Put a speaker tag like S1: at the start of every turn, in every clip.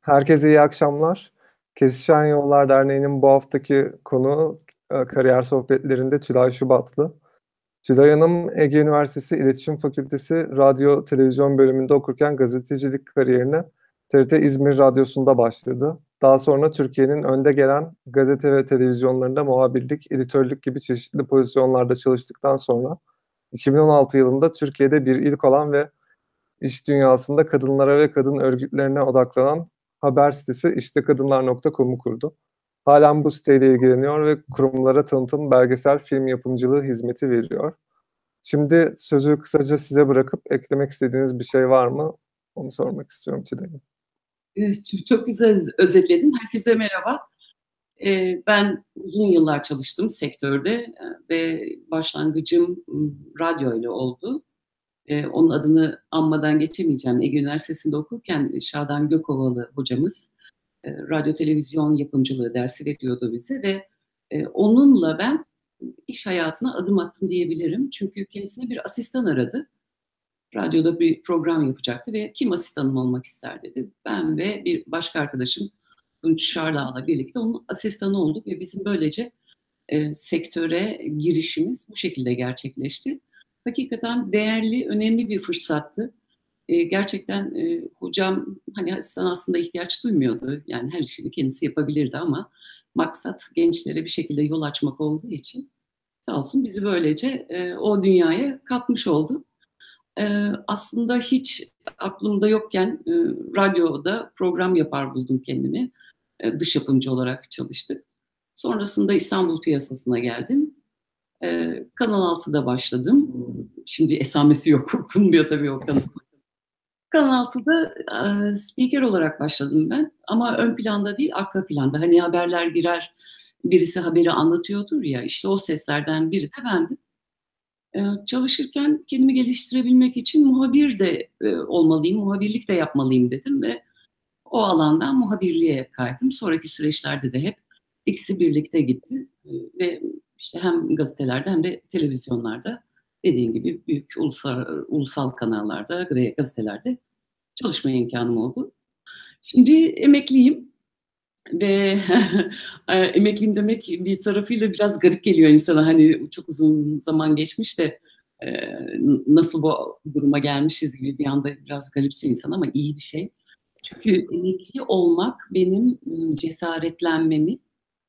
S1: Herkese iyi akşamlar. Kesişen Yollar Derneği'nin bu haftaki konu e, kariyer sohbetlerinde Tülay Şubatlı. Tülay Hanım Ege Üniversitesi İletişim Fakültesi Radyo Televizyon bölümünde okurken gazetecilik kariyerine TRT İzmir Radyosu'nda başladı. Daha sonra Türkiye'nin önde gelen gazete ve televizyonlarında muhabirlik, editörlük gibi çeşitli pozisyonlarda çalıştıktan sonra 2016 yılında Türkiye'de bir ilk olan ve iş dünyasında kadınlara ve kadın örgütlerine odaklanan haber sitesi iştekadınlar.com'u kurdu. Halen bu siteyle ilgileniyor ve kurumlara tanıtım, belgesel, film yapımcılığı hizmeti veriyor. Şimdi sözü kısaca size bırakıp eklemek istediğiniz bir şey var mı? Onu sormak istiyorum Çiğdem'in.
S2: Çok güzel özetledin. Herkese merhaba. Ee, ben uzun yıllar çalıştım sektörde e, ve başlangıcım radyo ile oldu. Ee, onun adını anmadan geçemeyeceğim. Ege Üniversitesi'nde okurken Şadan Gökovalı hocamız e, radyo televizyon yapımcılığı dersi veriyordu bize ve e, onunla ben iş hayatına adım attım diyebilirim. Çünkü kendisine bir asistan aradı. Radyoda bir program yapacaktı ve kim asistanım olmak ister dedi. Ben ve bir başka arkadaşım Tunç Şardağ'la birlikte onun asistanı olduk ve bizim böylece e, sektöre girişimiz bu şekilde gerçekleşti hakikaten değerli, önemli bir fırsattı. E, gerçekten e, hocam hani asistan aslında ihtiyaç duymuyordu. Yani her işini kendisi yapabilirdi ama maksat gençlere bir şekilde yol açmak olduğu için sağ olsun bizi böylece e, o dünyaya katmış oldu. E, aslında hiç aklımda yokken radyoda program yapar buldum kendimi. Dış yapımcı olarak çalıştık. Sonrasında İstanbul piyasasına geldim. Ee, Kanal 6'da başladım. Şimdi esamesi yok, okunmuyor tabii o kanal. Kanal 6'da e, speaker olarak başladım ben. Ama ön planda değil, arka planda. Hani haberler girer, birisi haberi anlatıyordur ya, işte o seslerden biri de bendim. Ee, çalışırken kendimi geliştirebilmek için muhabir de e, olmalıyım, muhabirlik de yapmalıyım dedim ve o alandan muhabirliğe kaydım. Sonraki süreçlerde de hep ikisi birlikte gitti ee, ve işte hem gazetelerde hem de televizyonlarda dediğin gibi büyük ulusal, ulusal kanallarda ve gazetelerde çalışma imkanım oldu. Şimdi emekliyim ve e, emekliyim demek bir tarafıyla biraz garip geliyor insana. Hani çok uzun zaman geçmiş de e, nasıl bu duruma gelmişiz gibi bir anda biraz garipsiyor insan ama iyi bir şey. Çünkü emekli olmak benim ıı, cesaretlenmemi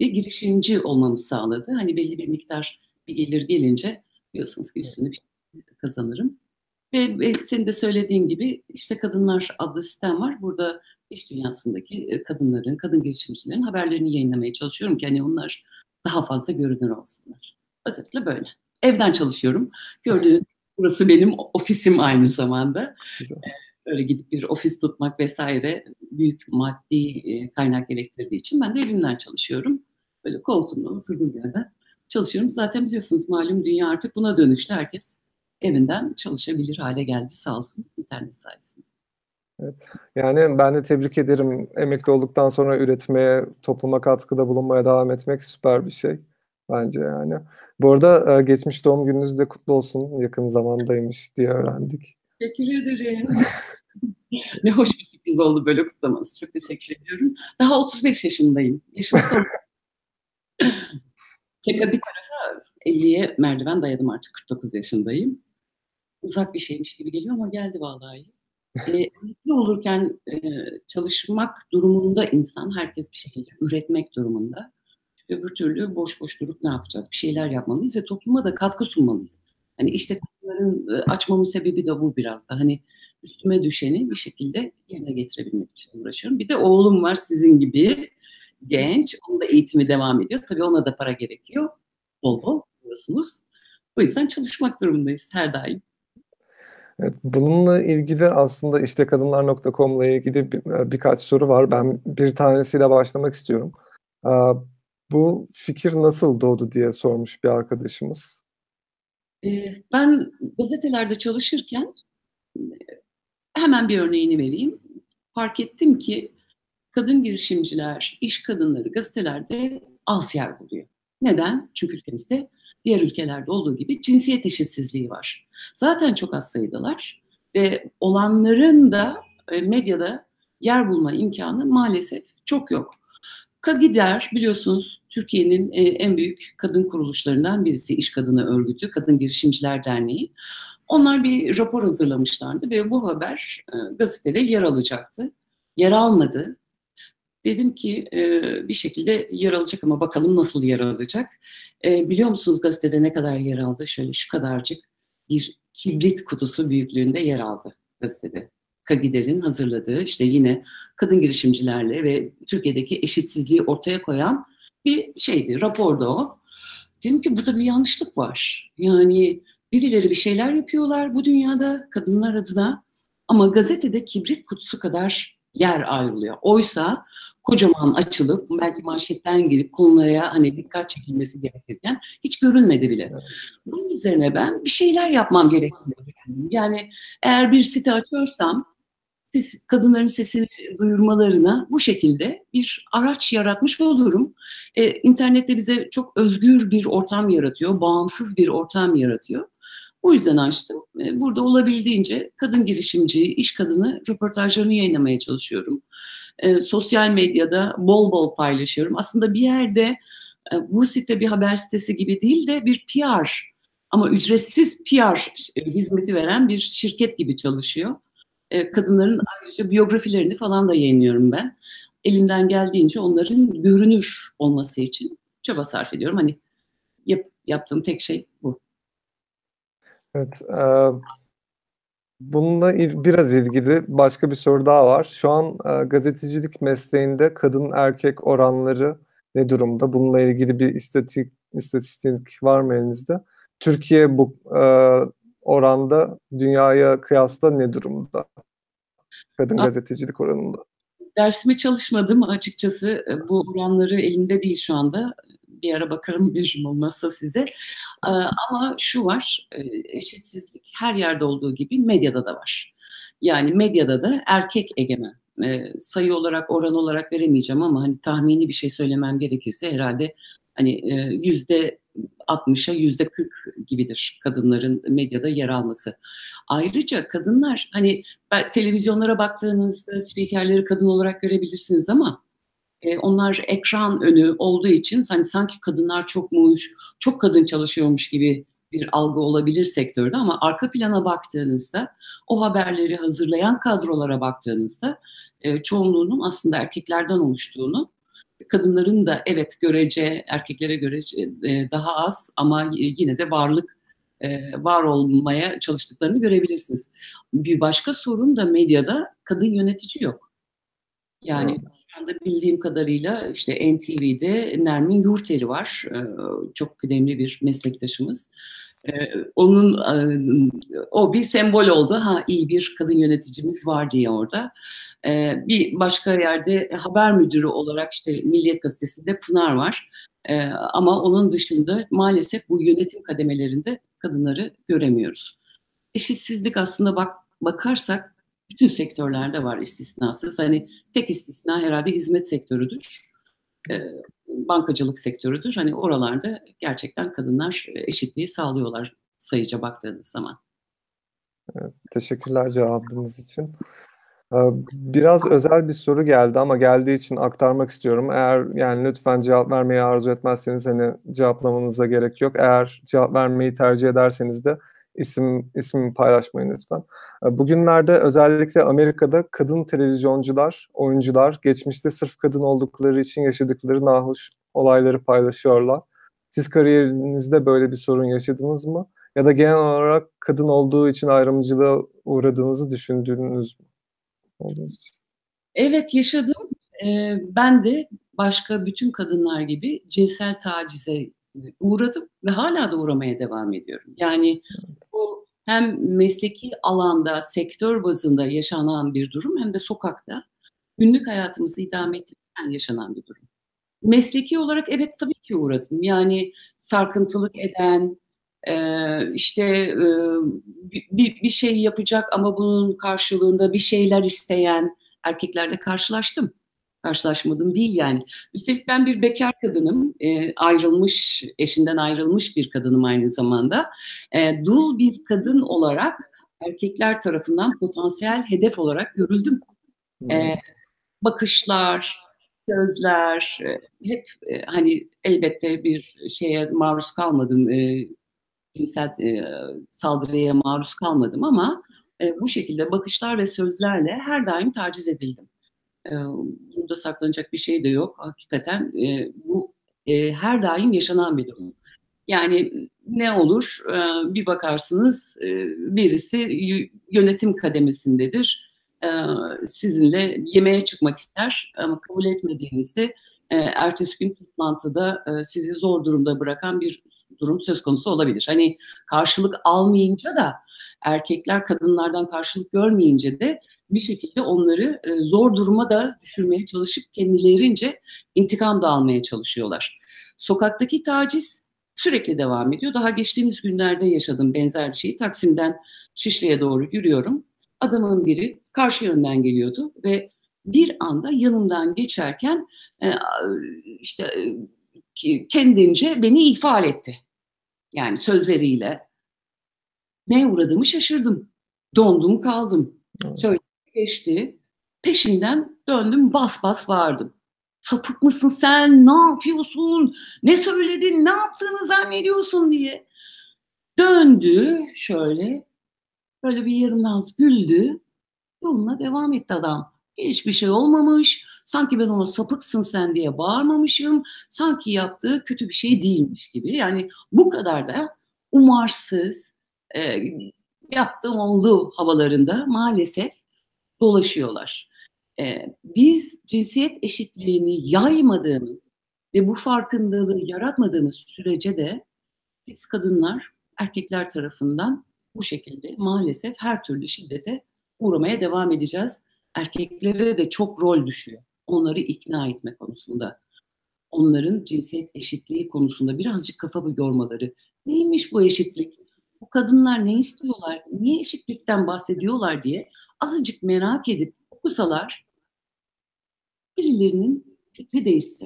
S2: ve girişimci olmamı sağladı. Hani belli bir miktar bir gelir gelince biliyorsunuz ki üstüne bir şey kazanırım. Ve, ve senin de söylediğin gibi işte Kadınlar adlı sistem var. Burada iş dünyasındaki e, kadınların, kadın girişimcilerin haberlerini yayınlamaya çalışıyorum ki hani onlar daha fazla görünür olsunlar. Özellikle böyle. Evden çalışıyorum. Gördüğünüz burası benim ofisim aynı zamanda. Güzel. E, öyle gidip bir ofis tutmak vesaire büyük maddi e, kaynak gerektirdiği için ben de evimden çalışıyorum. Böyle koltuğumda oturdum yerden çalışıyorum. Zaten biliyorsunuz malum dünya artık buna dönüştü. Herkes evinden çalışabilir hale geldi sağ olsun internet sayesinde.
S1: Evet. Yani ben de tebrik ederim. Emekli olduktan sonra üretmeye, topluma katkıda bulunmaya devam etmek süper bir şey bence yani. Bu arada e, geçmiş doğum gününüz de kutlu olsun. Yakın zamandaymış diye öğrendik.
S2: Teşekkür ederim. ne hoş bir sürpriz oldu böyle kutlaması. Çok teşekkür ediyorum. Daha 35 yaşındayım. Yaşım son Şaka bir tarafa 50'ye merdiven dayadım artık 49 yaşındayım. Uzak bir şeymiş gibi geliyor ama geldi vallahi. e, olurken e, çalışmak durumunda insan herkes bir şekilde üretmek durumunda. Çünkü öbür türlü boş boş durup ne yapacağız? Bir şeyler yapmalıyız ve topluma da katkı sunmalıyız. Hani işte kadınların e, açmamın sebebi de bu biraz da. Hani üstüme düşeni bir şekilde yerine getirebilmek için uğraşıyorum. Bir de oğlum var sizin gibi genç. Onun da eğitimi devam ediyor. Tabii ona da para gerekiyor. Bol bol biliyorsunuz. O yüzden çalışmak durumundayız her daim.
S1: Evet, bununla ilgili aslında işte kadınlar.com'la ilgili bir, e, birkaç soru var. Ben bir tanesiyle başlamak istiyorum. Bu fikir nasıl doğdu diye sormuş bir arkadaşımız.
S2: Ben gazetelerde çalışırken hemen bir örneğini vereyim. Fark ettim ki kadın girişimciler, iş kadınları gazetelerde az yer buluyor. Neden? Çünkü ülkemizde diğer ülkelerde olduğu gibi cinsiyet eşitsizliği var. Zaten çok az sayıdalar ve olanların da e, medyada yer bulma imkanı maalesef çok yok. Kagider biliyorsunuz Türkiye'nin e, en büyük kadın kuruluşlarından birisi, İş Kadını Örgütü, Kadın Girişimciler Derneği. Onlar bir rapor hazırlamışlardı ve bu haber e, gazetede yer alacaktı. Yer almadı. Dedim ki e, bir şekilde yer alacak ama bakalım nasıl yer alacak. Biliyor musunuz gazetede ne kadar yer aldı? Şöyle şu kadarcık bir kibrit kutusu büyüklüğünde yer aldı gazetede. Kagider'in hazırladığı işte yine kadın girişimcilerle ve Türkiye'deki eşitsizliği ortaya koyan bir şeydi, raporda o. Dedim ki burada bir yanlışlık var. Yani birileri bir şeyler yapıyorlar bu dünyada kadınlar adına ama gazetede kibrit kutusu kadar yer ayrılıyor. Oysa kocaman açılıp belki manşetten girip konulara hani dikkat çekilmesi gerekirken hiç görünmedi bile. Bunun üzerine ben bir şeyler yapmam gerektiğini düşündüm. Yani eğer bir site açıyorsam ses, kadınların sesini duyurmalarına bu şekilde bir araç yaratmış olurum. Ee, internette bize çok özgür bir ortam yaratıyor, bağımsız bir ortam yaratıyor. O yüzden açtım. Ee, burada olabildiğince kadın girişimci, iş kadını röportajlarını yayınlamaya çalışıyorum. Ee, sosyal medyada bol bol paylaşıyorum. Aslında bir yerde e, bu site bir haber sitesi gibi değil de bir PR ama ücretsiz PR hizmeti veren bir şirket gibi çalışıyor. E, kadınların ayrıca biyografilerini falan da yayınlıyorum ben. Elimden geldiğince onların görünür olması için çaba sarf ediyorum. Hani yap, yaptığım tek şey bu.
S1: Evet. E, bununla biraz ilgili başka bir soru daha var. Şu an e, gazetecilik mesleğinde kadın erkek oranları ne durumda? Bununla ilgili bir istatistik, istatistik var mı elinizde? Türkiye bu e, oranda dünyaya kıyasla ne durumda? Kadın A gazetecilik oranında.
S2: Dersime çalışmadım açıkçası. Bu oranları elimde değil şu anda. Bir ara bakarım veririm olmazsa size. Ama şu var, eşitsizlik her yerde olduğu gibi medyada da var. Yani medyada da erkek egemen. sayı olarak, oran olarak veremeyeceğim ama hani tahmini bir şey söylemem gerekirse herhalde hani yüzde 60'a yüzde 40 gibidir kadınların medyada yer alması. Ayrıca kadınlar hani televizyonlara baktığınızda spikerleri kadın olarak görebilirsiniz ama onlar ekran önü olduğu için hani sanki kadınlar çokmuş, çok kadın çalışıyormuş gibi bir algı olabilir sektörde ama arka plana baktığınızda o haberleri hazırlayan kadrolara baktığınızda e, çoğunluğunun aslında erkeklerden oluştuğunu kadınların da evet görece erkeklere göre daha az ama yine de varlık var olmaya çalıştıklarını görebilirsiniz. Bir başka sorun da medyada kadın yönetici yok. Yani şu anda bildiğim kadarıyla işte NTV'de Nermin Yurteri var. E, çok kıdemli bir meslektaşımız. Onun o bir sembol oldu. Ha iyi bir kadın yöneticimiz var diye orada. E, bir başka yerde haber müdürü olarak işte Milliyet Gazetesi'nde Pınar var. E, ama onun dışında maalesef bu yönetim kademelerinde kadınları göremiyoruz. Eşitsizlik aslında bak bakarsak bütün sektörlerde var istisnasız. Hani tek istisna herhalde hizmet sektörüdür. E, bankacılık sektörüdür. Hani oralarda gerçekten kadınlar eşitliği sağlıyorlar sayıca baktığınız zaman.
S1: Evet, teşekkürler cevabınız için. Biraz özel bir soru geldi ama geldiği için aktarmak istiyorum. Eğer yani lütfen cevap vermeyi arzu etmezseniz hani cevaplamanıza gerek yok. Eğer cevap vermeyi tercih ederseniz de isim ismimi paylaşmayın lütfen. Bugünlerde özellikle Amerika'da kadın televizyoncular, oyuncular geçmişte sırf kadın oldukları için yaşadıkları nahoş olayları paylaşıyorlar. Siz kariyerinizde böyle bir sorun yaşadınız mı? Ya da genel olarak kadın olduğu için ayrımcılığa uğradığınızı düşündüğünüz mü?
S2: Evet yaşadım. Ee, ben de başka bütün kadınlar gibi cinsel tacize uğradım ve hala da uğramaya devam ediyorum. Yani bu hem mesleki alanda, sektör bazında yaşanan bir durum hem de sokakta günlük hayatımızı idame ettirirken yaşanan bir durum. Mesleki olarak evet tabii ki uğradım. Yani sarkıntılık eden, işte bir, bir şey yapacak ama bunun karşılığında bir şeyler isteyen erkeklerle karşılaştım. Karşılaşmadım değil yani. Üstelik ben bir bekar kadınım, ayrılmış, eşinden ayrılmış bir kadınım aynı zamanda. Dul bir kadın olarak erkekler tarafından potansiyel hedef olarak görüldüm. Evet. E, bakışlar, sözler, e, hep e, hani elbette bir şeye maruz kalmadım, e, cinsel e, saldırıya maruz kalmadım ama e, bu şekilde bakışlar ve sözlerle her daim taciz edildim. Bunda saklanacak bir şey de yok. Hakikaten bu her daim yaşanan bir durum. Yani ne olur bir bakarsınız birisi yönetim kademesindedir. Sizinle yemeğe çıkmak ister ama kabul etmediğinizde ertesi gün toplantıda sizi zor durumda bırakan bir durum söz konusu olabilir. Hani karşılık almayınca da erkekler kadınlardan karşılık görmeyince de bir şekilde onları zor duruma da düşürmeye çalışıp kendilerince intikam da almaya çalışıyorlar. Sokaktaki taciz sürekli devam ediyor. Daha geçtiğimiz günlerde yaşadım benzer bir şeyi. Taksim'den Şişli'ye doğru yürüyorum. Adamın biri karşı yönden geliyordu ve bir anda yanımdan geçerken e, işte e, kendince beni ifade etti. Yani sözleriyle. Ne uğradığımı şaşırdım. Dondum kaldım. Şöyle geçti. Peşinden döndüm bas bas vardım. Sapık mısın sen? Ne yapıyorsun? Ne söyledin? Ne yaptığını zannediyorsun diye. Döndü şöyle. Böyle bir yarım az güldü. Yoluna devam etti adam. Hiçbir şey olmamış. Sanki ben ona sapıksın sen diye bağırmamışım. Sanki yaptığı kötü bir şey değilmiş gibi. Yani bu kadar da umarsız e, yaptığım oldu havalarında maalesef dolaşıyorlar. Ee, biz cinsiyet eşitliğini yaymadığımız ve bu farkındalığı yaratmadığımız sürece de biz kadınlar erkekler tarafından bu şekilde maalesef her türlü şiddete uğramaya devam edeceğiz. Erkeklere de çok rol düşüyor. Onları ikna etme konusunda. Onların cinsiyet eşitliği konusunda birazcık kafa yormaları. Neymiş bu eşitlik? Bu kadınlar ne istiyorlar? Niye eşitlikten bahsediyorlar diye azıcık merak edip okusalar birilerinin fikri değişse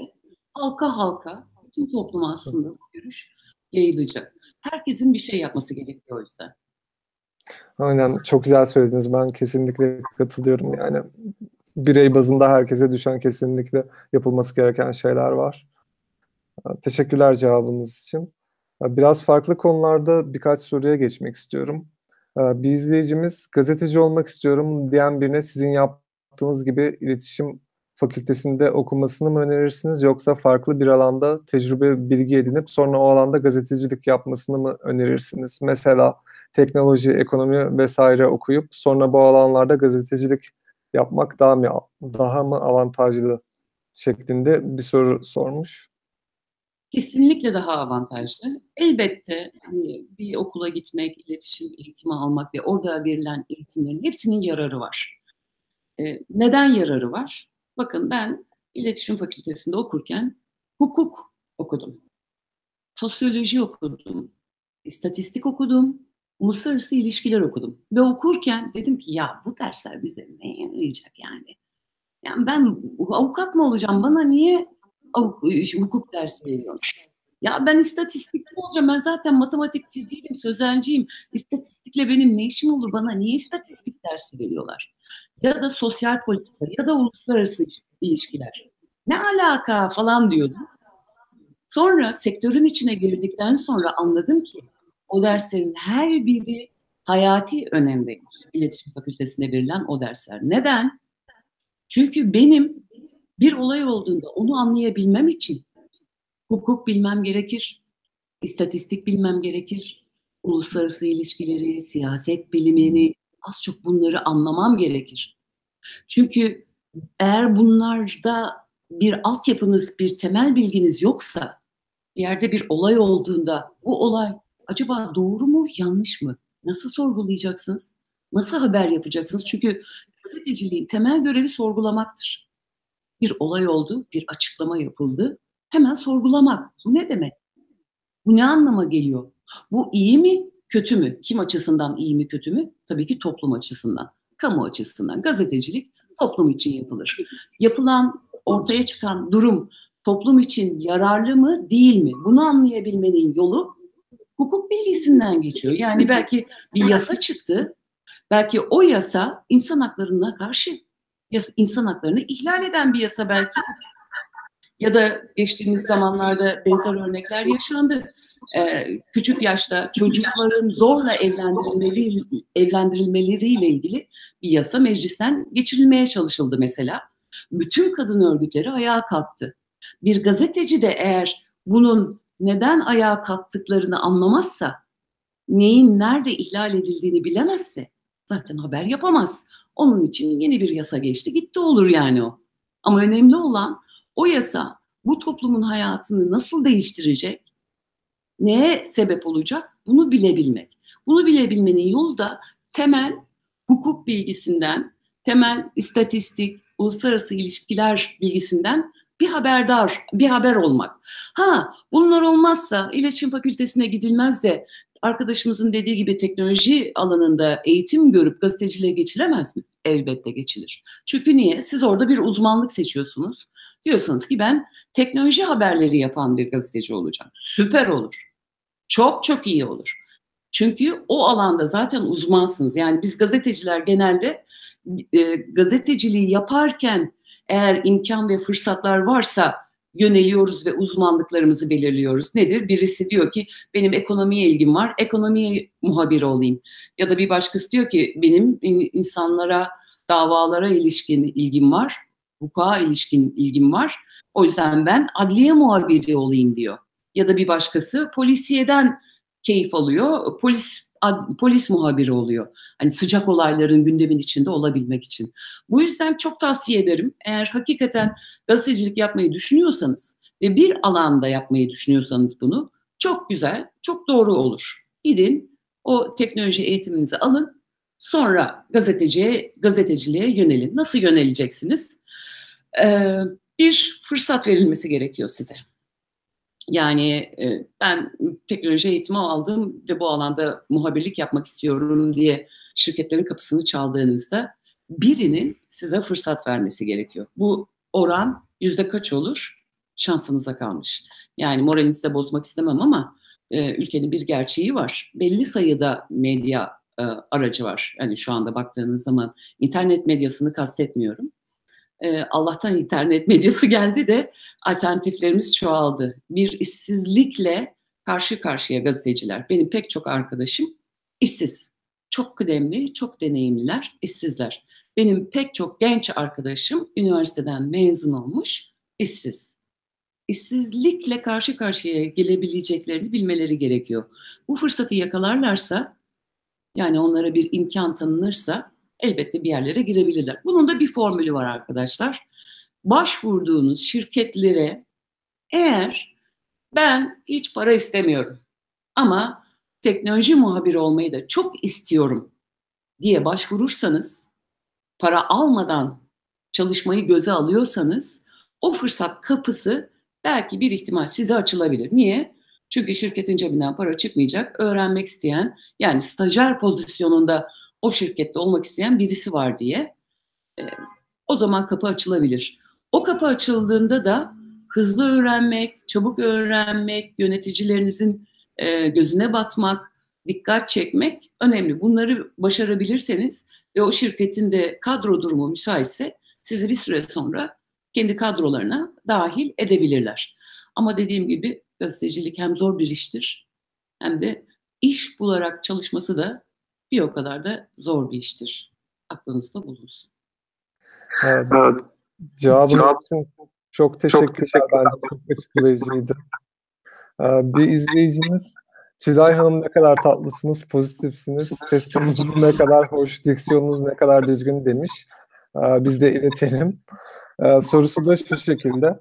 S2: halka halka bütün toplum aslında bu görüş yayılacak. Herkesin bir şey yapması gerekiyor o yüzden.
S1: Aynen çok güzel söylediniz. Ben kesinlikle katılıyorum. Yani birey bazında herkese düşen kesinlikle yapılması gereken şeyler var. Teşekkürler cevabınız için. Biraz farklı konularda birkaç soruya geçmek istiyorum. Bir izleyicimiz gazeteci olmak istiyorum diyen birine sizin yaptığınız gibi iletişim fakültesinde okumasını mı önerirsiniz yoksa farklı bir alanda tecrübe bilgi edinip sonra o alanda gazetecilik yapmasını mı önerirsiniz? Mesela teknoloji, ekonomi vesaire okuyup sonra bu alanlarda gazetecilik yapmak daha mı daha mı avantajlı şeklinde bir soru sormuş.
S2: Kesinlikle daha avantajlı. Elbette hani bir okula gitmek, iletişim eğitimi almak ve orada verilen eğitimlerin hepsinin yararı var. Ee, neden yararı var? Bakın ben iletişim fakültesinde okurken hukuk okudum. Sosyoloji okudum. istatistik okudum. Uluslararası ilişkiler okudum. Ve okurken dedim ki ya bu dersler bize ne yarayacak yani? Yani ben avukat mı olacağım? Bana niye hukuk dersi veriyorlar? Ya ben istatistikçi olacağım. Ben zaten matematikçi değilim, sözelciyim. İstatistikle benim ne işim olur? Bana niye istatistik dersi veriyorlar? ya da sosyal politika ya da uluslararası ilişkiler. Ne alaka falan diyordum. Sonra sektörün içine girdikten sonra anladım ki o derslerin her biri hayati önemdeymiş. İletişim Fakültesine verilen o dersler. Neden? Çünkü benim bir olay olduğunda onu anlayabilmem için hukuk bilmem gerekir, istatistik bilmem gerekir, uluslararası ilişkileri, siyaset bilimini, az çok bunları anlamam gerekir. Çünkü eğer bunlarda bir altyapınız, bir temel bilginiz yoksa, bir yerde bir olay olduğunda bu olay acaba doğru mu, yanlış mı? Nasıl sorgulayacaksınız? Nasıl haber yapacaksınız? Çünkü gazeteciliğin temel görevi sorgulamaktır. Bir olay oldu, bir açıklama yapıldı. Hemen sorgulamak. Bu ne demek? Bu ne anlama geliyor? Bu iyi mi, kötü mü? Kim açısından iyi mi kötü mü? Tabii ki toplum açısından, kamu açısından. Gazetecilik toplum için yapılır. Yapılan, ortaya çıkan durum toplum için yararlı mı değil mi? Bunu anlayabilmenin yolu hukuk bilgisinden geçiyor. Yani belki bir yasa çıktı, belki o yasa insan haklarına karşı insan haklarını ihlal eden bir yasa belki. Ya da geçtiğimiz zamanlarda benzer örnekler yaşandı. Ee, küçük yaşta çocukların zorla evlendirilmeleri, evlendirilmeleriyle ilgili bir yasa meclisten geçirilmeye çalışıldı mesela. Bütün kadın örgütleri ayağa kalktı. Bir gazeteci de eğer bunun neden ayağa kalktıklarını anlamazsa, neyin nerede ihlal edildiğini bilemezse zaten haber yapamaz. Onun için yeni bir yasa geçti gitti olur yani o. Ama önemli olan o yasa bu toplumun hayatını nasıl değiştirecek, neye sebep olacak bunu bilebilmek. Bunu bilebilmenin yolu da temel hukuk bilgisinden, temel istatistik, uluslararası ilişkiler bilgisinden bir haberdar, bir haber olmak. Ha bunlar olmazsa iletişim fakültesine gidilmez de arkadaşımızın dediği gibi teknoloji alanında eğitim görüp gazeteciliğe geçilemez mi? Elbette geçilir. Çünkü niye? Siz orada bir uzmanlık seçiyorsunuz. Diyorsunuz ki ben teknoloji haberleri yapan bir gazeteci olacağım. Süper olur. Çok çok iyi olur. Çünkü o alanda zaten uzmansınız. Yani biz gazeteciler genelde e, gazeteciliği yaparken eğer imkan ve fırsatlar varsa yöneliyoruz ve uzmanlıklarımızı belirliyoruz. Nedir? Birisi diyor ki benim ekonomiye ilgim var, ekonomiye muhabiri olayım. Ya da bir başkası diyor ki benim insanlara, davalara ilişkin ilgim var, hukuka ilişkin ilgim var. O yüzden ben adliye muhabiri olayım diyor. Ya da bir başkası polisiyeden keyif alıyor, polis polis muhabiri oluyor. Hani sıcak olayların gündemin içinde olabilmek için. Bu yüzden çok tavsiye ederim. Eğer hakikaten gazetecilik yapmayı düşünüyorsanız ve bir alanda yapmayı düşünüyorsanız bunu çok güzel, çok doğru olur. Gidin o teknoloji eğitiminizi alın. Sonra gazeteciye, gazeteciliğe yönelin. Nasıl yöneleceksiniz? Ee, bir fırsat verilmesi gerekiyor size. Yani e, ben teknoloji eğitimi aldım ve bu alanda muhabirlik yapmak istiyorum diye şirketlerin kapısını çaldığınızda birinin size fırsat vermesi gerekiyor. Bu oran yüzde kaç olur? Şansınıza kalmış. Yani moralinizi de bozmak istemem ama e, ülkenin bir gerçeği var. Belli sayıda medya e, aracı var. Yani şu anda baktığınız zaman internet medyasını kastetmiyorum Allah'tan internet medyası geldi de alternatiflerimiz çoğaldı. Bir işsizlikle karşı karşıya gazeteciler. Benim pek çok arkadaşım işsiz. Çok kıdemli, çok deneyimliler, işsizler. Benim pek çok genç arkadaşım üniversiteden mezun olmuş, işsiz. İşsizlikle karşı karşıya gelebileceklerini bilmeleri gerekiyor. Bu fırsatı yakalarlarsa, yani onlara bir imkan tanınırsa elbette bir yerlere girebilirler. Bunun da bir formülü var arkadaşlar. Başvurduğunuz şirketlere eğer ben hiç para istemiyorum ama teknoloji muhabiri olmayı da çok istiyorum diye başvurursanız, para almadan çalışmayı göze alıyorsanız o fırsat kapısı belki bir ihtimal size açılabilir. Niye? Çünkü şirketin cebinden para çıkmayacak. Öğrenmek isteyen yani stajyer pozisyonunda o şirkette olmak isteyen birisi var diye e, o zaman kapı açılabilir. O kapı açıldığında da hızlı öğrenmek, çabuk öğrenmek, yöneticilerinizin e, gözüne batmak, dikkat çekmek önemli. Bunları başarabilirseniz ve o şirketin de kadro durumu müsaitse sizi bir süre sonra kendi kadrolarına dahil edebilirler. Ama dediğim gibi gazetecilik hem zor bir iştir hem de iş bularak çalışması da bir o kadar da zor bir iştir. Aklınızda bulunsun.
S1: Evet. Cevabınız Cevap... için çok teşekkürler. Çok teşekkürler. Bence çok açıklayıcıydı. Ee, bir izleyicimiz Tülay Hanım ne kadar tatlısınız, pozitifsiniz, ses tonunuz ne kadar hoş, diksiyonunuz ne kadar düzgün demiş. Ee, biz de iletelim. Ee, sorusu da şu şekilde.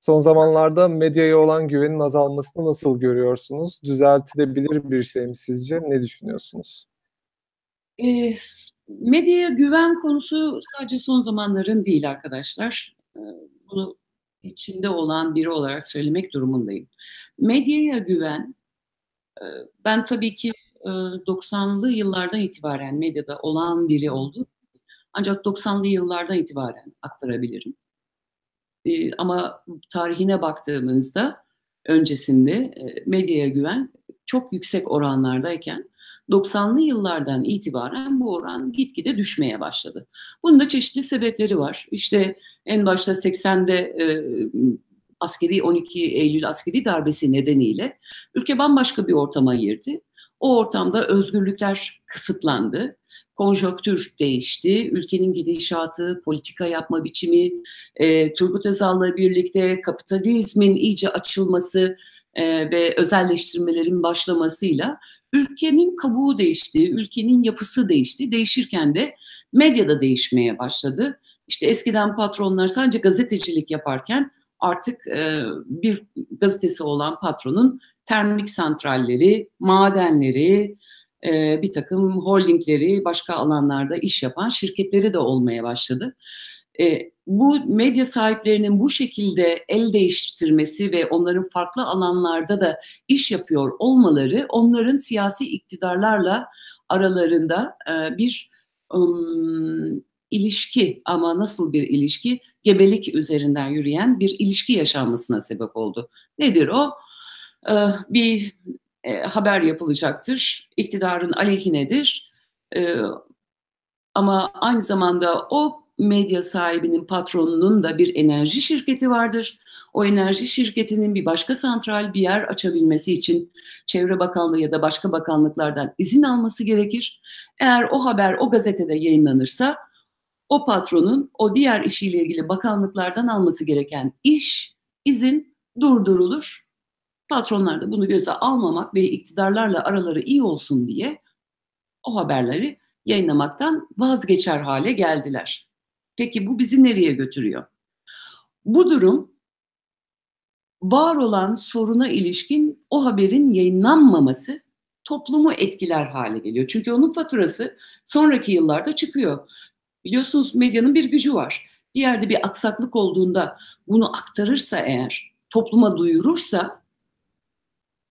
S1: Son zamanlarda medyaya olan güvenin azalmasını nasıl görüyorsunuz? Düzeltilebilir bir şey mi sizce? Ne düşünüyorsunuz?
S2: E, medyaya güven konusu sadece son zamanların değil arkadaşlar. E, bunu içinde olan biri olarak söylemek durumundayım. Medyaya güven, e, ben tabii ki e, 90'lı yıllardan itibaren medyada olan biri oldu. Ancak 90'lı yıllardan itibaren aktarabilirim. E, ama tarihine baktığımızda öncesinde e, medyaya güven çok yüksek oranlardayken 90'lı yıllardan itibaren bu oran gitgide düşmeye başladı. Bunun da çeşitli sebepleri var. İşte en başta 80'de e, askeri 12 Eylül askeri darbesi nedeniyle ülke bambaşka bir ortama girdi. O ortamda özgürlükler kısıtlandı konjonktür değişti. Ülkenin gidişatı, politika yapma biçimi, e, Turgut Özal'la birlikte kapitalizmin iyice açılması e, ve özelleştirmelerin başlamasıyla ülkenin kabuğu değişti, ülkenin yapısı değişti. Değişirken de medyada değişmeye başladı. İşte eskiden patronlar sadece gazetecilik yaparken artık e, bir gazetesi olan patronun termik santralleri, madenleri, e, bir takım holdingleri, başka alanlarda iş yapan şirketleri de olmaya başladı. E, bu medya sahiplerinin bu şekilde el değiştirmesi ve onların farklı alanlarda da iş yapıyor olmaları onların siyasi iktidarlarla aralarında e, bir um, ilişki ama nasıl bir ilişki? Gebelik üzerinden yürüyen bir ilişki yaşanmasına sebep oldu. Nedir o? Ee, bir e, haber yapılacaktır. İktidarın aleyhinedir. E, ama aynı zamanda o medya sahibinin patronunun da bir enerji şirketi vardır. O enerji şirketinin bir başka santral bir yer açabilmesi için Çevre Bakanlığı ya da başka bakanlıklardan izin alması gerekir. Eğer o haber o gazetede yayınlanırsa o patronun o diğer işiyle ilgili bakanlıklardan alması gereken iş, izin durdurulur Patronlar da bunu göze almamak ve iktidarlarla araları iyi olsun diye o haberleri yayınlamaktan vazgeçer hale geldiler. Peki bu bizi nereye götürüyor? Bu durum var olan soruna ilişkin o haberin yayınlanmaması toplumu etkiler hale geliyor. Çünkü onun faturası sonraki yıllarda çıkıyor. Biliyorsunuz medyanın bir gücü var. Bir yerde bir aksaklık olduğunda bunu aktarırsa eğer, topluma duyurursa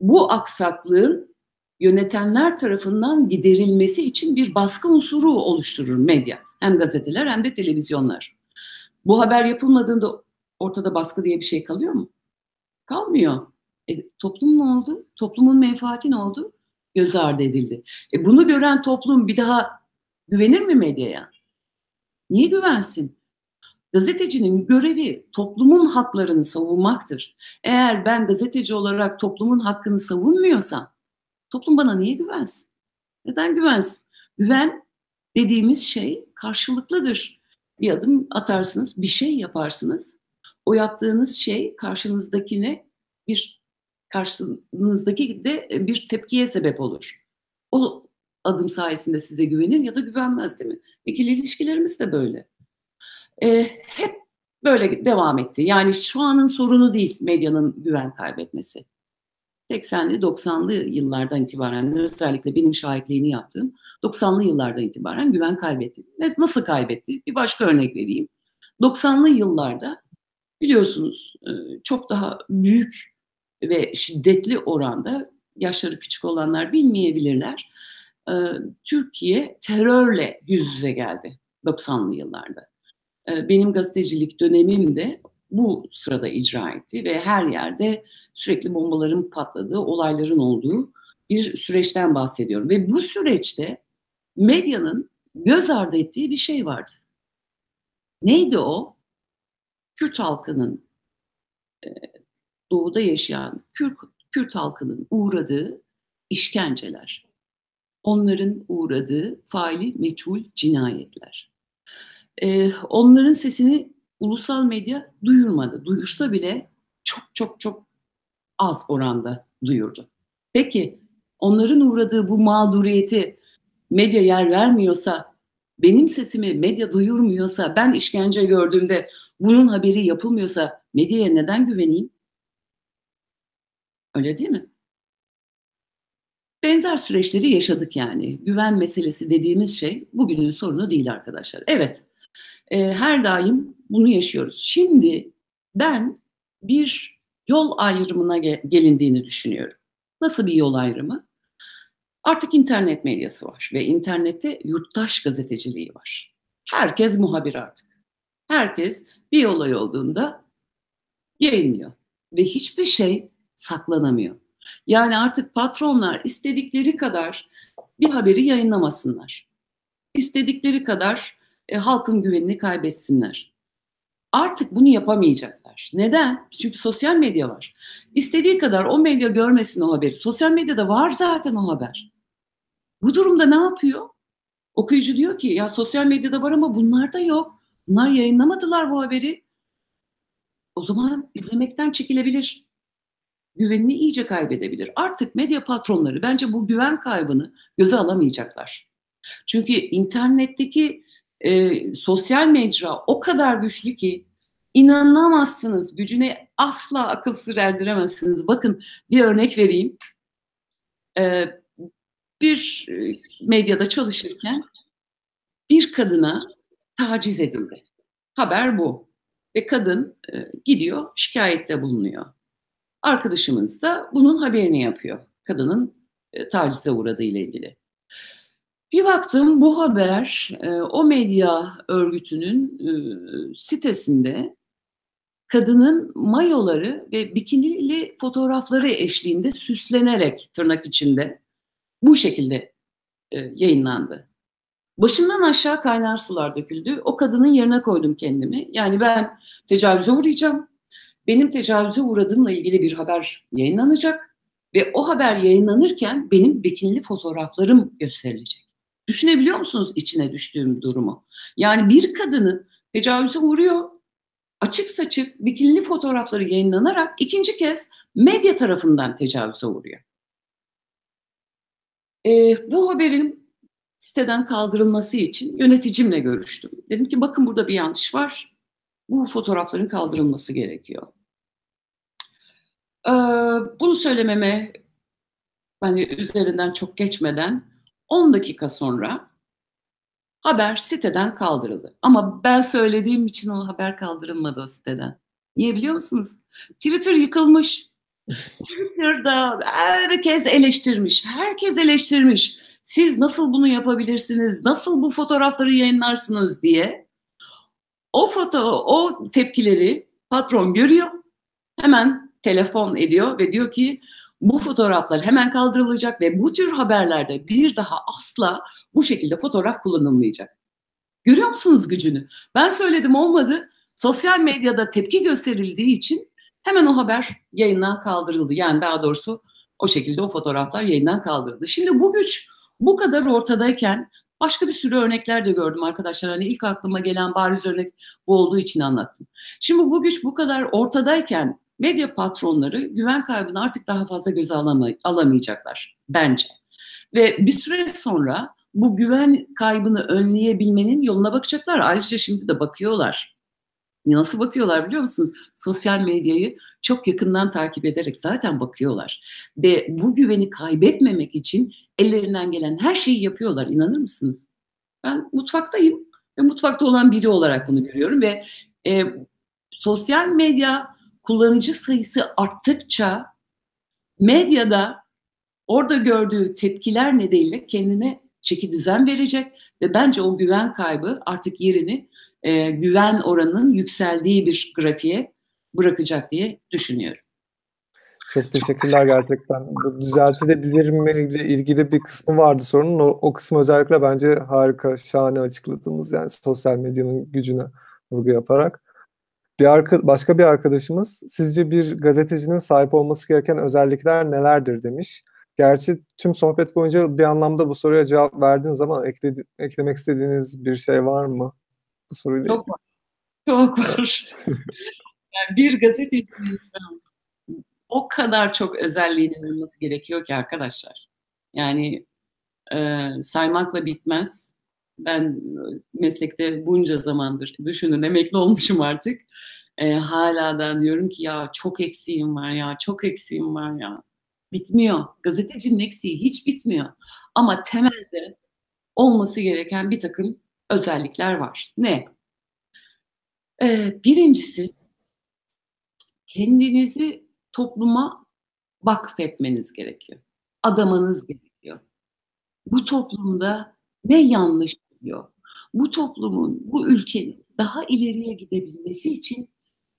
S2: bu aksaklığın yönetenler tarafından giderilmesi için bir baskı unsuru oluşturur medya. Hem gazeteler hem de televizyonlar. Bu haber yapılmadığında ortada baskı diye bir şey kalıyor mu? Kalmıyor. E, toplum ne oldu? Toplumun menfaati ne oldu? Göz ardı edildi. E, bunu gören toplum bir daha güvenir mi medyaya? Niye güvensin? Gazetecinin görevi toplumun haklarını savunmaktır. Eğer ben gazeteci olarak toplumun hakkını savunmuyorsam toplum bana niye güvensin? Neden güvensin? Güven dediğimiz şey karşılıklıdır. Bir adım atarsınız, bir şey yaparsınız. O yaptığınız şey karşınızdakine bir karşınızdaki de bir tepkiye sebep olur. O adım sayesinde size güvenir ya da güvenmez değil mi? İkili ilişkilerimiz de böyle e, hep böyle devam etti. Yani şu anın sorunu değil medyanın güven kaybetmesi. 80'li 90'lı yıllardan itibaren özellikle benim şahitliğini yaptığım 90'lı yıllardan itibaren güven kaybetti. Ne, nasıl kaybetti? Bir başka örnek vereyim. 90'lı yıllarda biliyorsunuz çok daha büyük ve şiddetli oranda yaşları küçük olanlar bilmeyebilirler. Türkiye terörle yüz yüze geldi 90'lı yıllarda. Ee, benim gazetecilik dönemim de bu sırada icra etti ve her yerde sürekli bombaların patladığı, olayların olduğu bir süreçten bahsediyorum. Ve bu süreçte medyanın göz ardı ettiği bir şey vardı. Neydi o? Kürt halkının e, doğuda yaşayan Kürt, Kürt halkının uğradığı işkenceler. Onların uğradığı faili meçhul cinayetler e, onların sesini ulusal medya duyurmadı. Duyursa bile çok çok çok az oranda duyurdu. Peki onların uğradığı bu mağduriyeti medya yer vermiyorsa, benim sesimi medya duyurmuyorsa, ben işkence gördüğümde bunun haberi yapılmıyorsa medyaya neden güveneyim? Öyle değil mi? Benzer süreçleri yaşadık yani. Güven meselesi dediğimiz şey bugünün sorunu değil arkadaşlar. Evet, e, her daim bunu yaşıyoruz. Şimdi ben bir yol ayrımına ge- gelindiğini düşünüyorum. Nasıl bir yol ayrımı? Artık internet medyası var ve internette yurttaş gazeteciliği var. Herkes muhabir artık. Herkes bir olay olduğunda yayınlıyor ve hiçbir şey saklanamıyor. Yani artık patronlar istedikleri kadar bir haberi yayınlamasınlar. İstedikleri kadar e, halkın güvenini kaybetsinler. Artık bunu yapamayacaklar. Neden? Çünkü sosyal medya var. İstediği kadar o medya görmesin o haberi. Sosyal medyada var zaten o haber. Bu durumda ne yapıyor? Okuyucu diyor ki ya sosyal medyada var ama bunlar da yok. Bunlar yayınlamadılar bu haberi. O zaman izlemekten çekilebilir. Güvenini iyice kaybedebilir. Artık medya patronları bence bu güven kaybını göze alamayacaklar. Çünkü internetteki e, sosyal mecra o kadar güçlü ki inanamazsınız. Gücüne asla akıl sır. Bakın bir örnek vereyim. E, bir medyada çalışırken bir kadına taciz edildi. Haber bu. Ve kadın e, gidiyor şikayette bulunuyor. Arkadaşımız da bunun haberini yapıyor. Kadının e, tacize uğradığı ile ilgili. Bir baktım bu haber e, o medya örgütünün e, sitesinde kadının mayoları ve bikinili fotoğrafları eşliğinde süslenerek tırnak içinde bu şekilde e, yayınlandı. Başımdan aşağı kaynar sular döküldü. O kadının yerine koydum kendimi. Yani ben tecavüze uğrayacağım. Benim tecavüze uğradığımla ilgili bir haber yayınlanacak ve o haber yayınlanırken benim bikinili fotoğraflarım gösterilecek. Düşünebiliyor musunuz içine düştüğüm durumu? Yani bir kadının tecavüze uğruyor, açık saçık bikinili fotoğrafları yayınlanarak ikinci kez medya tarafından tecavüze uğruyor. E, bu haberin siteden kaldırılması için yöneticimle görüştüm. Dedim ki bakın burada bir yanlış var. Bu fotoğrafların kaldırılması gerekiyor. Ee, bunu söylememe hani üzerinden çok geçmeden 10 dakika sonra haber siteden kaldırıldı. Ama ben söylediğim için o haber kaldırılmadı o siteden. Niye biliyor musunuz? Twitter yıkılmış. Twitter'da herkes eleştirmiş. Herkes eleştirmiş. Siz nasıl bunu yapabilirsiniz? Nasıl bu fotoğrafları yayınlarsınız diye. O foto, o tepkileri patron görüyor. Hemen telefon ediyor ve diyor ki bu fotoğraflar hemen kaldırılacak ve bu tür haberlerde bir daha asla bu şekilde fotoğraf kullanılmayacak. Görüyor musunuz gücünü? Ben söyledim olmadı. Sosyal medyada tepki gösterildiği için hemen o haber yayından kaldırıldı. Yani daha doğrusu o şekilde o fotoğraflar yayından kaldırıldı. Şimdi bu güç bu kadar ortadayken başka bir sürü örnekler de gördüm arkadaşlar. Hani ilk aklıma gelen bariz örnek bu olduğu için anlattım. Şimdi bu güç bu kadar ortadayken medya patronları güven kaybını artık daha fazla göze alama, alamayacaklar bence. Ve bir süre sonra bu güven kaybını önleyebilmenin yoluna bakacaklar. Ayrıca şimdi de bakıyorlar. Nasıl bakıyorlar biliyor musunuz? Sosyal medyayı çok yakından takip ederek zaten bakıyorlar. Ve bu güveni kaybetmemek için ellerinden gelen her şeyi yapıyorlar. İnanır mısınız? Ben mutfaktayım ve mutfakta olan biri olarak bunu görüyorum ve e, sosyal medya kullanıcı sayısı arttıkça medyada orada gördüğü tepkiler nedeniyle kendine çeki düzen verecek ve bence o güven kaybı artık yerini e, güven oranının yükseldiği bir grafiğe bırakacak diye düşünüyorum.
S1: Çok teşekkürler gerçekten. Bu düzeltilebilir mi ile ilgili bir kısmı vardı sorunun. O, o kısmı özellikle bence harika, şahane açıkladınız. Yani sosyal medyanın gücüne vurgu yaparak. Bir arka, başka bir arkadaşımız sizce bir gazetecinin sahip olması gereken özellikler nelerdir demiş. Gerçi tüm sohbet boyunca bir anlamda bu soruya cevap verdiğiniz ama ekledi, eklemek istediğiniz bir şey var mı? Bu soruyla
S2: Çok var. Çok var. yani bir gazetecinin o kadar çok özelliğinin olması gerekiyor ki arkadaşlar. Yani e, saymakla bitmez. Ben meslekte bunca zamandır düşünün emekli olmuşum artık. E, hala da diyorum ki ya çok eksiğim var ya çok eksiğim var ya. Bitmiyor. Gazetecinin eksiği hiç bitmiyor. Ama temelde olması gereken bir takım özellikler var. Ne? Ee, birincisi kendinizi topluma vakfetmeniz gerekiyor. Adamanız gerekiyor. Bu toplumda ne yanlış oluyor? Bu toplumun, bu ülkenin daha ileriye gidebilmesi için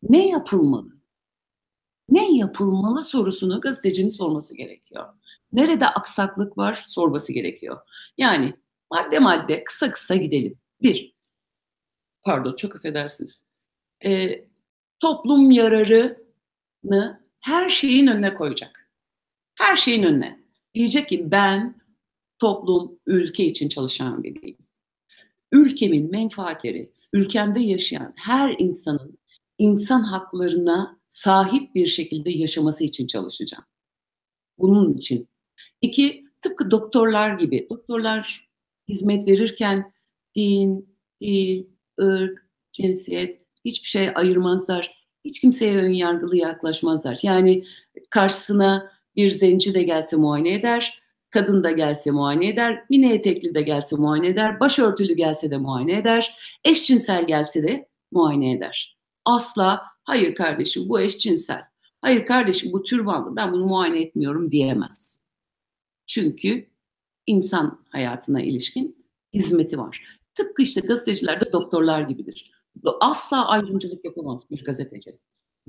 S2: ne yapılmalı? Ne yapılmalı sorusunu gazetecinin sorması gerekiyor. Nerede aksaklık var sorması gerekiyor. Yani madde madde kısa kısa gidelim. Bir, pardon çok affedersiniz. Ee, toplum yararını her şeyin önüne koyacak. Her şeyin önüne. Diyecek ki ben toplum, ülke için çalışan biriyim. Ülkemin menfaatleri, ülkemde yaşayan her insanın insan haklarına sahip bir şekilde yaşaması için çalışacağım. Bunun için. İki, tıpkı doktorlar gibi. Doktorlar hizmet verirken din, dil, ırk, cinsiyet hiçbir şey ayırmazlar. Hiç kimseye ön yargılı yaklaşmazlar. Yani karşısına bir zenci de gelse muayene eder, kadın da gelse muayene eder, mini etekli de gelse muayene eder, başörtülü gelse de muayene eder, eşcinsel gelse de muayene eder. Asla hayır kardeşim bu eşcinsel, hayır kardeşim bu türbanlı ben bunu muayene etmiyorum diyemez. Çünkü insan hayatına ilişkin hizmeti var. Tıpkı işte gazeteciler de doktorlar gibidir. Asla ayrımcılık yapamaz bir gazeteci.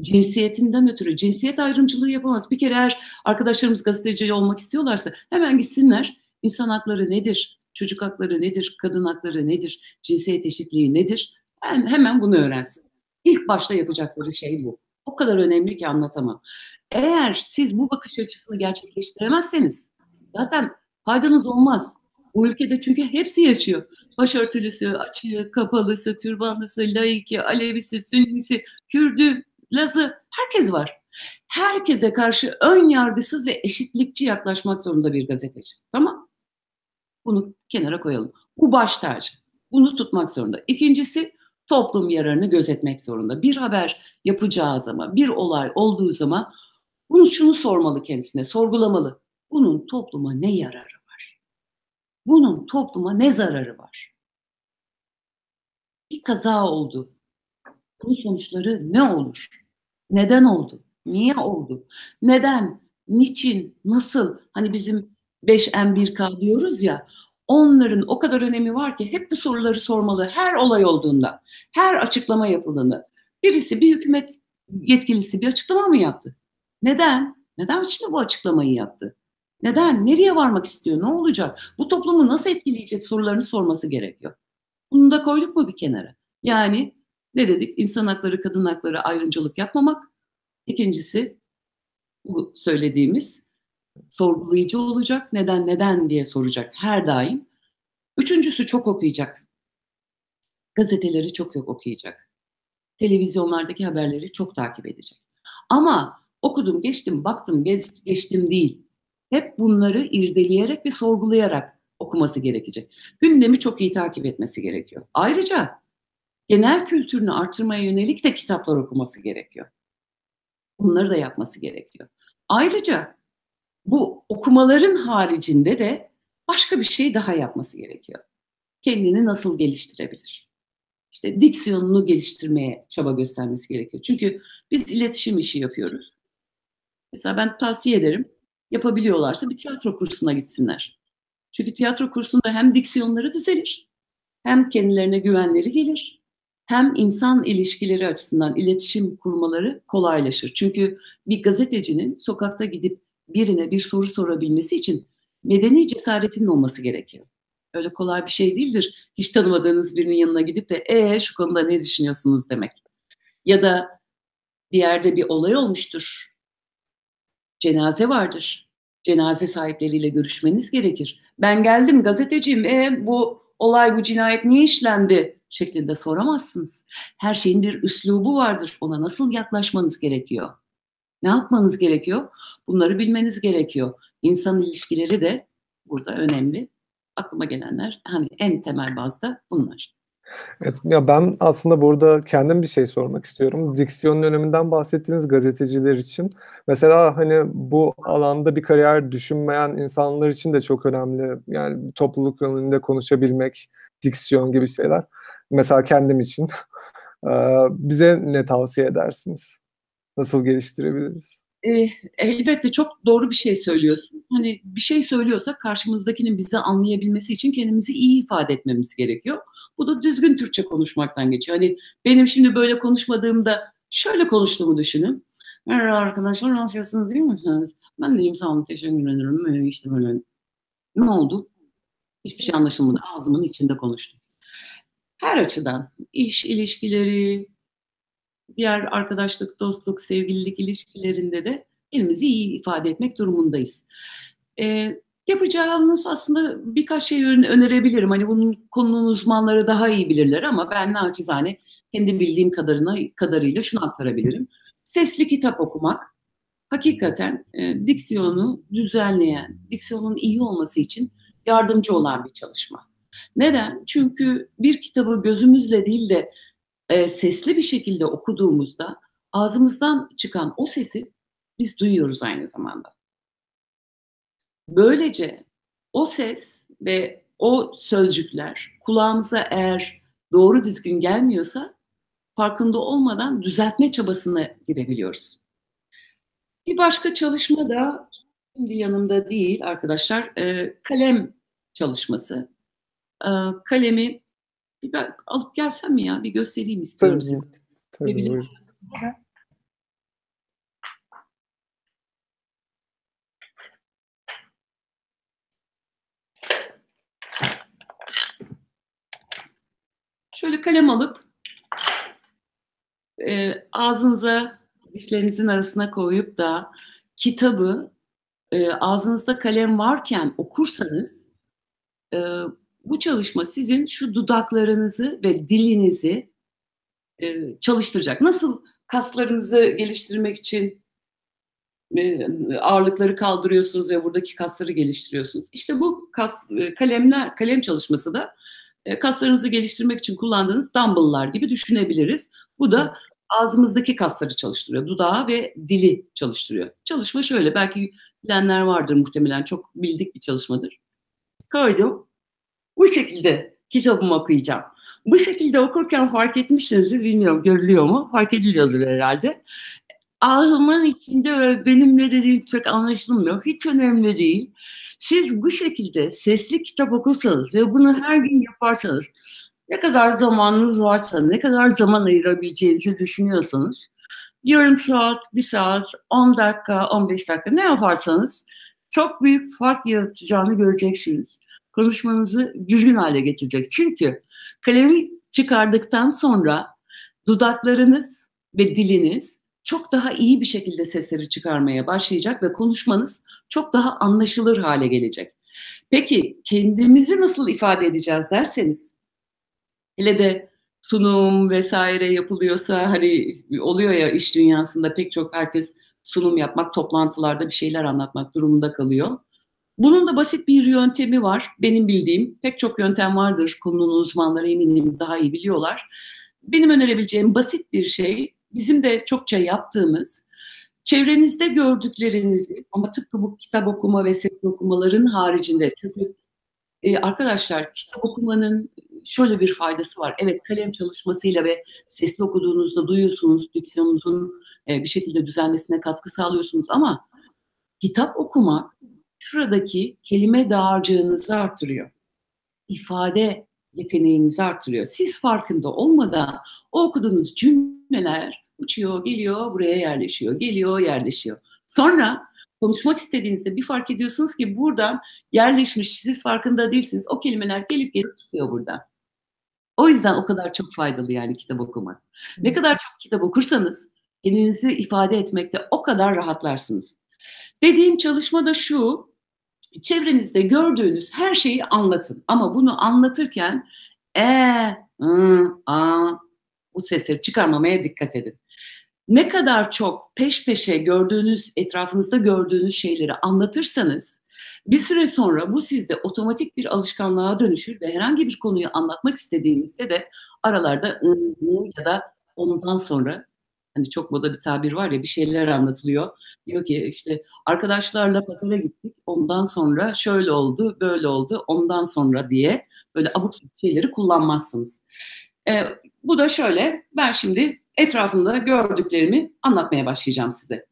S2: Cinsiyetinden ötürü cinsiyet ayrımcılığı yapamaz. Bir kere eğer arkadaşlarımız gazeteci olmak istiyorlarsa hemen gitsinler. İnsan hakları nedir? Çocuk hakları nedir? Kadın hakları nedir? Cinsiyet eşitliği nedir? Yani hemen bunu öğrensin. İlk başta yapacakları şey bu. O kadar önemli ki anlatamam. Eğer siz bu bakış açısını gerçekleştiremezseniz zaten faydanız olmaz. Bu ülkede çünkü hepsi yaşıyor. Başörtülüsü, açığı, kapalısı, türbanlısı, laiki, Alevisi, Sünnisi, Kürdü, Lazı herkes var. Herkese karşı ön yargısız ve eşitlikçi yaklaşmak zorunda bir gazeteci. Tamam? Bunu kenara koyalım. Bu baş tacı. Bunu tutmak zorunda. İkincisi toplum yararını gözetmek zorunda. Bir haber yapacağı zaman, bir olay olduğu zaman bunu şunu sormalı kendisine, sorgulamalı. Bunun topluma ne yararı var? Bunun topluma ne zararı var? Bir kaza oldu. Bunun sonuçları ne olur? Neden oldu? Niye oldu? Neden? Niçin? Nasıl? Hani bizim 5M1K diyoruz ya. Onların o kadar önemi var ki hep bu soruları sormalı her olay olduğunda, her açıklama yapıldığında. Birisi bir hükümet yetkilisi bir açıklama mı yaptı? Neden? Neden şimdi bu açıklamayı yaptı? Neden? Nereye varmak istiyor? Ne olacak? Bu toplumu nasıl etkileyecek sorularını sorması gerekiyor. Bunu da koyduk mu bir kenara? Yani ne dedik? İnsan hakları, kadın hakları ayrımcılık yapmamak. İkincisi bu söylediğimiz sorgulayıcı olacak. Neden neden diye soracak her daim. Üçüncüsü çok okuyacak. Gazeteleri çok yok okuyacak. Televizyonlardaki haberleri çok takip edecek. Ama okudum, geçtim, baktım, gez, geçtim değil. Hep bunları irdeleyerek ve sorgulayarak okuması gerekecek. Gündemi çok iyi takip etmesi gerekiyor. Ayrıca genel kültürünü artırmaya yönelik de kitaplar okuması gerekiyor. Bunları da yapması gerekiyor. Ayrıca bu okumaların haricinde de başka bir şey daha yapması gerekiyor. Kendini nasıl geliştirebilir? İşte diksiyonunu geliştirmeye çaba göstermesi gerekiyor. Çünkü biz iletişim işi yapıyoruz. Mesela ben tavsiye ederim. Yapabiliyorlarsa bir tiyatro kursuna gitsinler. Çünkü tiyatro kursunda hem diksiyonları düzelir, hem kendilerine güvenleri gelir, hem insan ilişkileri açısından iletişim kurmaları kolaylaşır. Çünkü bir gazetecinin sokakta gidip birine bir soru sorabilmesi için medeni cesaretinin olması gerekiyor. Öyle kolay bir şey değildir. Hiç tanımadığınız birinin yanına gidip de ee şu konuda ne düşünüyorsunuz demek. Ya da bir yerde bir olay olmuştur. Cenaze vardır. Cenaze sahipleriyle görüşmeniz gerekir. Ben geldim gazeteciyim. E bu olay bu cinayet niye işlendi? Şeklinde soramazsınız. Her şeyin bir üslubu vardır. Ona nasıl yaklaşmanız gerekiyor? Ne yapmanız gerekiyor? Bunları bilmeniz gerekiyor. İnsan ilişkileri de burada önemli. Aklıma gelenler hani en temel bazda bunlar.
S1: Evet, ya ben aslında burada kendim bir şey sormak istiyorum. Diksiyon öneminden bahsettiğiniz gazeteciler için. Mesela hani bu alanda bir kariyer düşünmeyen insanlar için de çok önemli. Yani topluluk önünde konuşabilmek, diksiyon gibi şeyler mesela kendim için bize ne tavsiye edersiniz? Nasıl geliştirebiliriz?
S2: E, elbette çok doğru bir şey söylüyorsun. Hani bir şey söylüyorsak karşımızdakinin bizi anlayabilmesi için kendimizi iyi ifade etmemiz gerekiyor. Bu da düzgün Türkçe konuşmaktan geçiyor. Hani benim şimdi böyle konuşmadığımda şöyle konuştuğumu düşünün. Merhaba arkadaşlar, ne yapıyorsunuz, iyi misiniz? Ben de iyiyim, sağ olun, teşekkür ederim. Ee, işte böyle. Ne oldu? Hiçbir şey anlaşılmadı. Ağzımın içinde konuştum. Her açıdan, iş ilişkileri, diğer arkadaşlık, dostluk, sevgililik ilişkilerinde de elimizi iyi ifade etmek durumundayız. Ee, yapacağımız aslında birkaç şey önerebilirim. Hani bunun konunun uzmanları daha iyi bilirler ama ben naçizane kendi bildiğim kadarına, kadarıyla şunu aktarabilirim. Sesli kitap okumak hakikaten e, diksiyonu düzenleyen, diksiyonun iyi olması için yardımcı olan bir çalışma. Neden? Çünkü bir kitabı gözümüzle değil de e, sesli bir şekilde okuduğumuzda ağzımızdan çıkan o sesi biz duyuyoruz aynı zamanda. Böylece o ses ve o sözcükler kulağımıza eğer doğru düzgün gelmiyorsa farkında olmadan düzeltme çabasına girebiliyoruz. Bir başka çalışma da şimdi yanımda değil arkadaşlar e, kalem çalışması. E, kalemi bir ben alıp gelsem mi ya bir göstereyim istiyorum
S1: Tabii,
S2: size.
S1: tabii, buyurun.
S2: Şöyle kalem alıp e, ağzınıza dişlerinizin arasına koyup da kitabı e, ağzınızda kalem varken okursanız e, bu çalışma sizin şu dudaklarınızı ve dilinizi e, çalıştıracak. Nasıl kaslarınızı geliştirmek için e, ağırlıkları kaldırıyorsunuz ve buradaki kasları geliştiriyorsunuz. İşte bu kas, e, kalemler, kalem çalışması da e, kaslarınızı geliştirmek için kullandığınız dumbbell'lar gibi düşünebiliriz. Bu da ağzımızdaki kasları çalıştırıyor. Dudağı ve dili çalıştırıyor. Çalışma şöyle, belki bilenler vardır muhtemelen. Çok bildik bir çalışmadır. Koydum. Bu şekilde kitabımı okuyacağım. Bu şekilde okurken fark etmişsinizdir, bilmiyorum görülüyor mu? Fark ediliyordur herhalde. Ağzımın içinde benim ne dediğim çok anlaşılmıyor. Hiç önemli değil. Siz bu şekilde sesli kitap okursanız ve bunu her gün yaparsanız ne kadar zamanınız varsa, ne kadar zaman ayırabileceğinizi düşünüyorsanız yarım saat, bir saat, 10 dakika, 15 dakika ne yaparsanız çok büyük fark yaratacağını göreceksiniz. Konuşmanızı düzgün hale getirecek. Çünkü kalemi çıkardıktan sonra dudaklarınız ve diliniz çok daha iyi bir şekilde sesleri çıkarmaya başlayacak ve konuşmanız çok daha anlaşılır hale gelecek. Peki kendimizi nasıl ifade edeceğiz derseniz hele de sunum vesaire yapılıyorsa hani oluyor ya iş dünyasında pek çok herkes sunum yapmak, toplantılarda bir şeyler anlatmak durumunda kalıyor. Bunun da basit bir yöntemi var. Benim bildiğim pek çok yöntem vardır. Konunun uzmanları eminim daha iyi biliyorlar. Benim önerebileceğim basit bir şey bizim de çokça yaptığımız çevrenizde gördüklerinizi ama tıpkı bu kitap okuma ve set okumaların haricinde çünkü e, arkadaşlar kitap okumanın şöyle bir faydası var. Evet kalem çalışmasıyla ve sesli okuduğunuzda duyuyorsunuz diksiyonunuzun e, bir şekilde düzenmesine katkı sağlıyorsunuz ama kitap okumak şuradaki kelime dağarcığınızı artırıyor. İfade yeteneğinizi artırıyor. Siz farkında olmadan o okuduğunuz cümleler uçuyor, geliyor, buraya yerleşiyor, geliyor, yerleşiyor. Sonra konuşmak istediğinizde bir fark ediyorsunuz ki buradan yerleşmiş, siz farkında değilsiniz. O kelimeler gelip gelip çıkıyor buradan. O yüzden o kadar çok faydalı yani kitap okumak. Ne kadar çok kitap okursanız kendinizi ifade etmekte o kadar rahatlarsınız. Dediğim çalışma da şu, çevrenizde gördüğünüz her şeyi anlatın. Ama bunu anlatırken e, ı, a bu sesleri çıkarmamaya dikkat edin. Ne kadar çok peş peşe gördüğünüz, etrafınızda gördüğünüz şeyleri anlatırsanız bir süre sonra bu sizde otomatik bir alışkanlığa dönüşür ve herhangi bir konuyu anlatmak istediğinizde de aralarda ı, ya da ondan sonra hani çok moda bir tabir var ya bir şeyler anlatılıyor. Diyor ki işte arkadaşlarla pazara gittik ondan sonra şöyle oldu böyle oldu ondan sonra diye böyle abuk şeyleri kullanmazsınız. Ee, bu da şöyle ben şimdi etrafımda gördüklerimi anlatmaya başlayacağım size.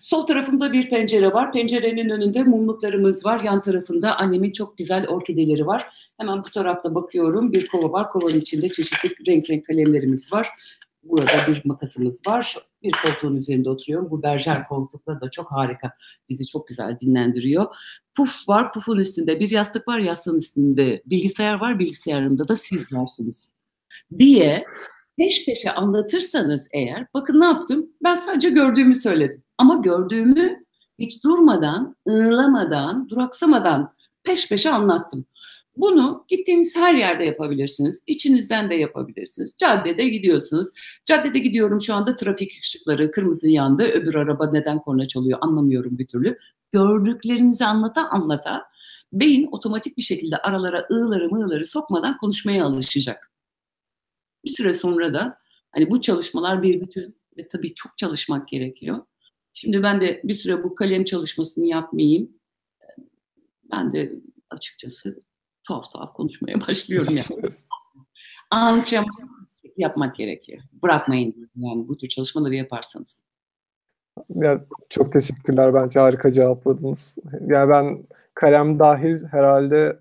S2: Sol tarafımda bir pencere var. Pencerenin önünde mumluklarımız var. Yan tarafında annemin çok güzel orkideleri var. Hemen bu tarafta bakıyorum. Bir kova var. Kovanın içinde çeşitli renk renk kalemlerimiz var Burada bir makasımız var. Bir koltuğun üzerinde oturuyorum. Bu berjer koltukla da çok harika. Bizi çok güzel dinlendiriyor. Puf var. Pufun üstünde bir yastık var. Yastığın üstünde bilgisayar var. Bilgisayarında da siz varsınız. Diye peş peşe anlatırsanız eğer bakın ne yaptım? Ben sadece gördüğümü söyledim. Ama gördüğümü hiç durmadan, ığlamadan, duraksamadan peş peşe anlattım. Bunu gittiğiniz her yerde yapabilirsiniz. İçinizden de yapabilirsiniz. Caddede gidiyorsunuz. Caddede gidiyorum şu anda trafik ışıkları kırmızı yandı. Öbür araba neden korna çalıyor anlamıyorum bir türlü. Gördüklerinizi anlata anlata beyin otomatik bir şekilde aralara ığları mığları sokmadan konuşmaya alışacak. Bir süre sonra da hani bu çalışmalar bir bütün ve tabii çok çalışmak gerekiyor. Şimdi ben de bir süre bu kalem çalışmasını yapmayayım. Ben de açıkçası tuhaf tuhaf konuşmaya başlıyorum yani. Antrenman yapmak gerekiyor. Bırakmayın yani bu tür çalışmaları yaparsanız.
S1: Ya, çok teşekkürler. Bence harika cevapladınız. Yani ben kalem dahil herhalde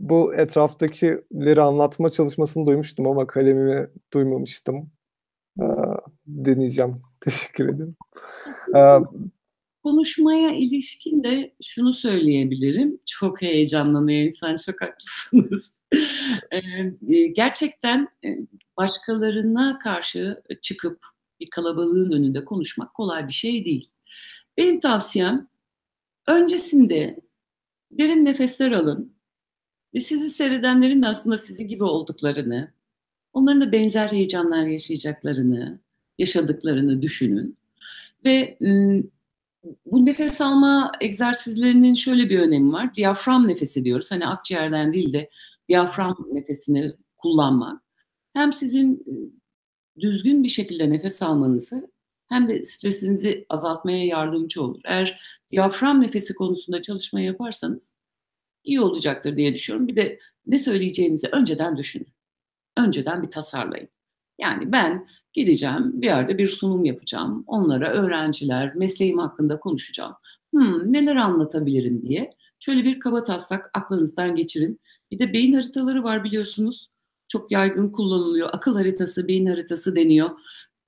S1: bu etraftakileri anlatma çalışmasını duymuştum ama kalemimi duymamıştım. Deneyeceğim. Teşekkür ederim.
S2: Konuşmaya ilişkin de şunu söyleyebilirim. Çok heyecanlanıyor insan, çok haklısınız. gerçekten başkalarına karşı çıkıp bir kalabalığın önünde konuşmak kolay bir şey değil. Benim tavsiyem öncesinde derin nefesler alın ve sizi seyredenlerin de aslında sizin gibi olduklarını, onların da benzer heyecanlar yaşayacaklarını, yaşadıklarını düşünün. Ve bu nefes alma egzersizlerinin şöyle bir önemi var. Diyafram nefesi diyoruz. Hani akciğerden değil de diyafram nefesini kullanmak. Hem sizin düzgün bir şekilde nefes almanızı hem de stresinizi azaltmaya yardımcı olur. Eğer diyafram nefesi konusunda çalışma yaparsanız iyi olacaktır diye düşünüyorum. Bir de ne söyleyeceğinizi önceden düşünün. Önceden bir tasarlayın. Yani ben gideceğim bir yerde bir sunum yapacağım. Onlara öğrenciler, mesleğim hakkında konuşacağım. Hmm, neler anlatabilirim diye. Şöyle bir kaba taslak aklınızdan geçirin. Bir de beyin haritaları var biliyorsunuz. Çok yaygın kullanılıyor. Akıl haritası, beyin haritası deniyor.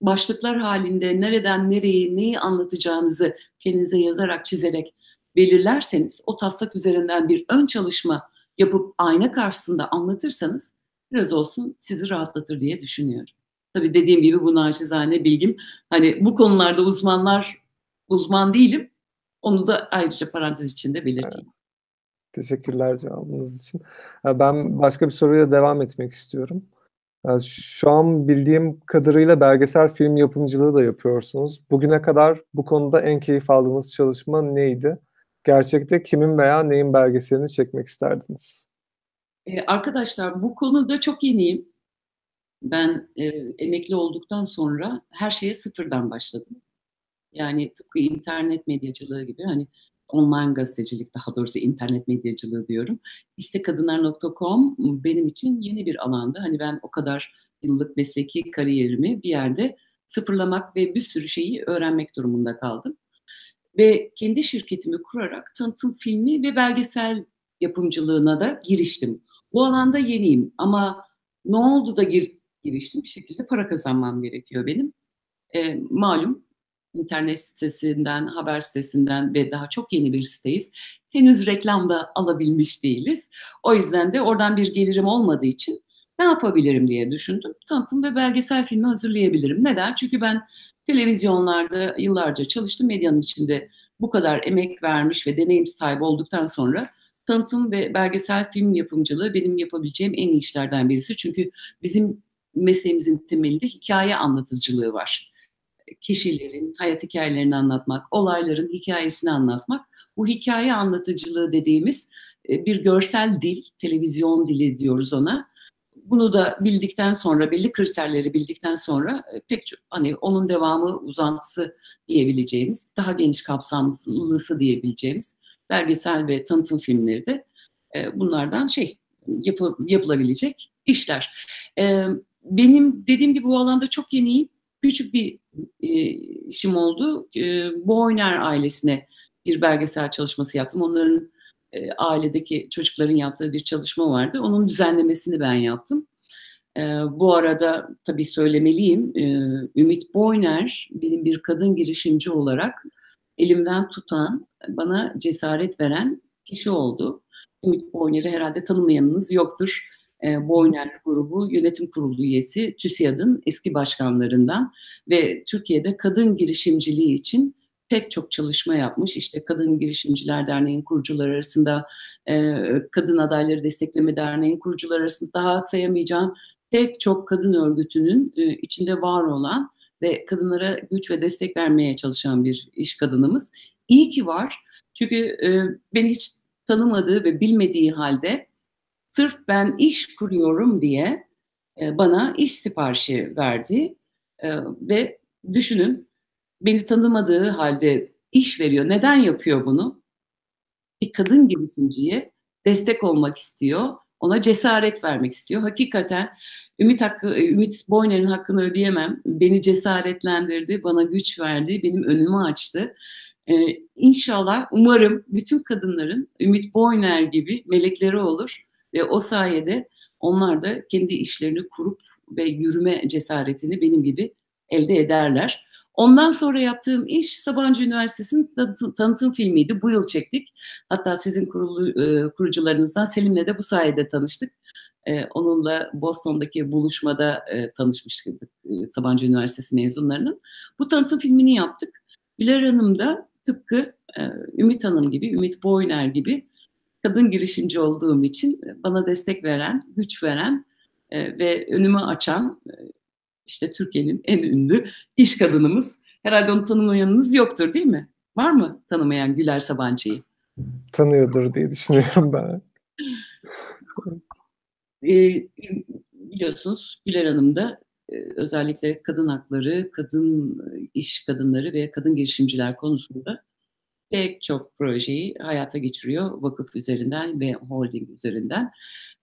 S2: Başlıklar halinde nereden nereye neyi anlatacağınızı kendinize yazarak, çizerek belirlerseniz, o taslak üzerinden bir ön çalışma yapıp ayna karşısında anlatırsanız biraz olsun sizi rahatlatır diye düşünüyorum. Tabii dediğim gibi bu naçizane bilgim. Hani bu konularda uzmanlar, uzman değilim. Onu da ayrıca parantez içinde belirteyim. Evet.
S1: Teşekkürler cevabınız için. Ben başka bir soruya devam etmek istiyorum. Şu an bildiğim kadarıyla belgesel film yapımcılığı da yapıyorsunuz. Bugüne kadar bu konuda en keyif aldığınız çalışma neydi? Gerçekte kimin veya neyin belgeselini çekmek isterdiniz?
S2: Ee, arkadaşlar bu konuda çok yeniyim. Ben e, emekli olduktan sonra her şeye sıfırdan başladım. Yani tıpkı internet medyacılığı gibi hani online gazetecilik daha doğrusu internet medyacılığı diyorum. İşte kadınlar.com benim için yeni bir alanda. Hani ben o kadar yıllık mesleki kariyerimi bir yerde sıfırlamak ve bir sürü şeyi öğrenmek durumunda kaldım. Ve kendi şirketimi kurarak tanıtım filmi ve belgesel yapımcılığına da giriştim. Bu alanda yeniyim ama ne oldu da gir, giriştim? Bir şekilde para kazanmam gerekiyor benim. E, malum internet sitesinden, haber sitesinden ve daha çok yeni bir siteyiz. Henüz reklamda alabilmiş değiliz. O yüzden de oradan bir gelirim olmadığı için ne yapabilirim diye düşündüm. Tanıtım ve belgesel filmi hazırlayabilirim. Neden? Çünkü ben televizyonlarda yıllarca çalıştım. Medyanın içinde bu kadar emek vermiş ve deneyim sahibi olduktan sonra tanıtım ve belgesel film yapımcılığı benim yapabileceğim en iyi işlerden birisi. Çünkü bizim mesleğimizin temelinde hikaye anlatıcılığı var. Kişilerin hayat hikayelerini anlatmak, olayların hikayesini anlatmak. Bu hikaye anlatıcılığı dediğimiz e, bir görsel dil, televizyon dili diyoruz ona. Bunu da bildikten sonra, belli kriterleri bildikten sonra e, pek çok, hani onun devamı, uzantısı diyebileceğimiz, daha geniş kapsamlısı diyebileceğimiz belgesel ve tanıtım filmleri de e, bunlardan şey yapı, yapılabilecek işler. Benim dediğim gibi bu alanda çok yeniyim. Küçük bir e, işim oldu. E, Boyner ailesine bir belgesel çalışması yaptım. Onların e, ailedeki çocukların yaptığı bir çalışma vardı. Onun düzenlemesini ben yaptım. E, bu arada tabii söylemeliyim, e, Ümit Boyner benim bir kadın girişimci olarak elimden tutan, bana cesaret veren kişi oldu. Ümit Boyner'i herhalde tanımayanınız yoktur. E, Boyner grubu yönetim kurulu üyesi TÜSİAD'ın eski başkanlarından ve Türkiye'de kadın girişimciliği için pek çok çalışma yapmış. İşte Kadın Girişimciler Derneği'nin kurucuları arasında, e, Kadın Adayları Destekleme Derneği'nin kurucuları arasında daha sayamayacağım pek çok kadın örgütünün e, içinde var olan ve kadınlara güç ve destek vermeye çalışan bir iş kadınımız. İyi ki var. Çünkü e, beni hiç tanımadığı ve bilmediği halde sırf ben iş kuruyorum diye e, bana iş siparişi verdi. E, ve düşünün beni tanımadığı halde iş veriyor. Neden yapıyor bunu? Bir kadın girişimciye destek olmak istiyor. Ona cesaret vermek istiyor. Hakikaten Ümit hakkı, Ümit Boyner'in hakkını ödeyemem. Beni cesaretlendirdi, bana güç verdi, benim önümü açtı. Ee, inşallah, umarım bütün kadınların Ümit Boyner gibi melekleri olur ve o sayede onlar da kendi işlerini kurup ve yürüme cesaretini benim gibi elde ederler. Ondan sonra yaptığım iş Sabancı Üniversitesi'nin tanıtım filmiydi. Bu yıl çektik. Hatta sizin kurulu, e, kurucularınızdan Selim'le de bu sayede tanıştık. E, onunla Boston'daki buluşmada e, tanışmıştık Sabancı Üniversitesi mezunlarının. Bu tanıtım filmini yaptık. Güler Hanım da tıpkı Ümit Hanım gibi, Ümit Boyner gibi kadın girişimci olduğum için bana destek veren, güç veren e, ve önümü açan e, işte Türkiye'nin en ünlü iş kadınımız. Herhalde onu tanımayanınız yoktur değil mi? Var mı tanımayan Güler Sabancı'yı?
S1: Tanıyordur diye düşünüyorum ben.
S2: e, biliyorsunuz Güler Hanım da e, özellikle kadın hakları, kadın iş kadınları ve kadın girişimciler konusunda pek çok projeyi hayata geçiriyor vakıf üzerinden ve holding üzerinden.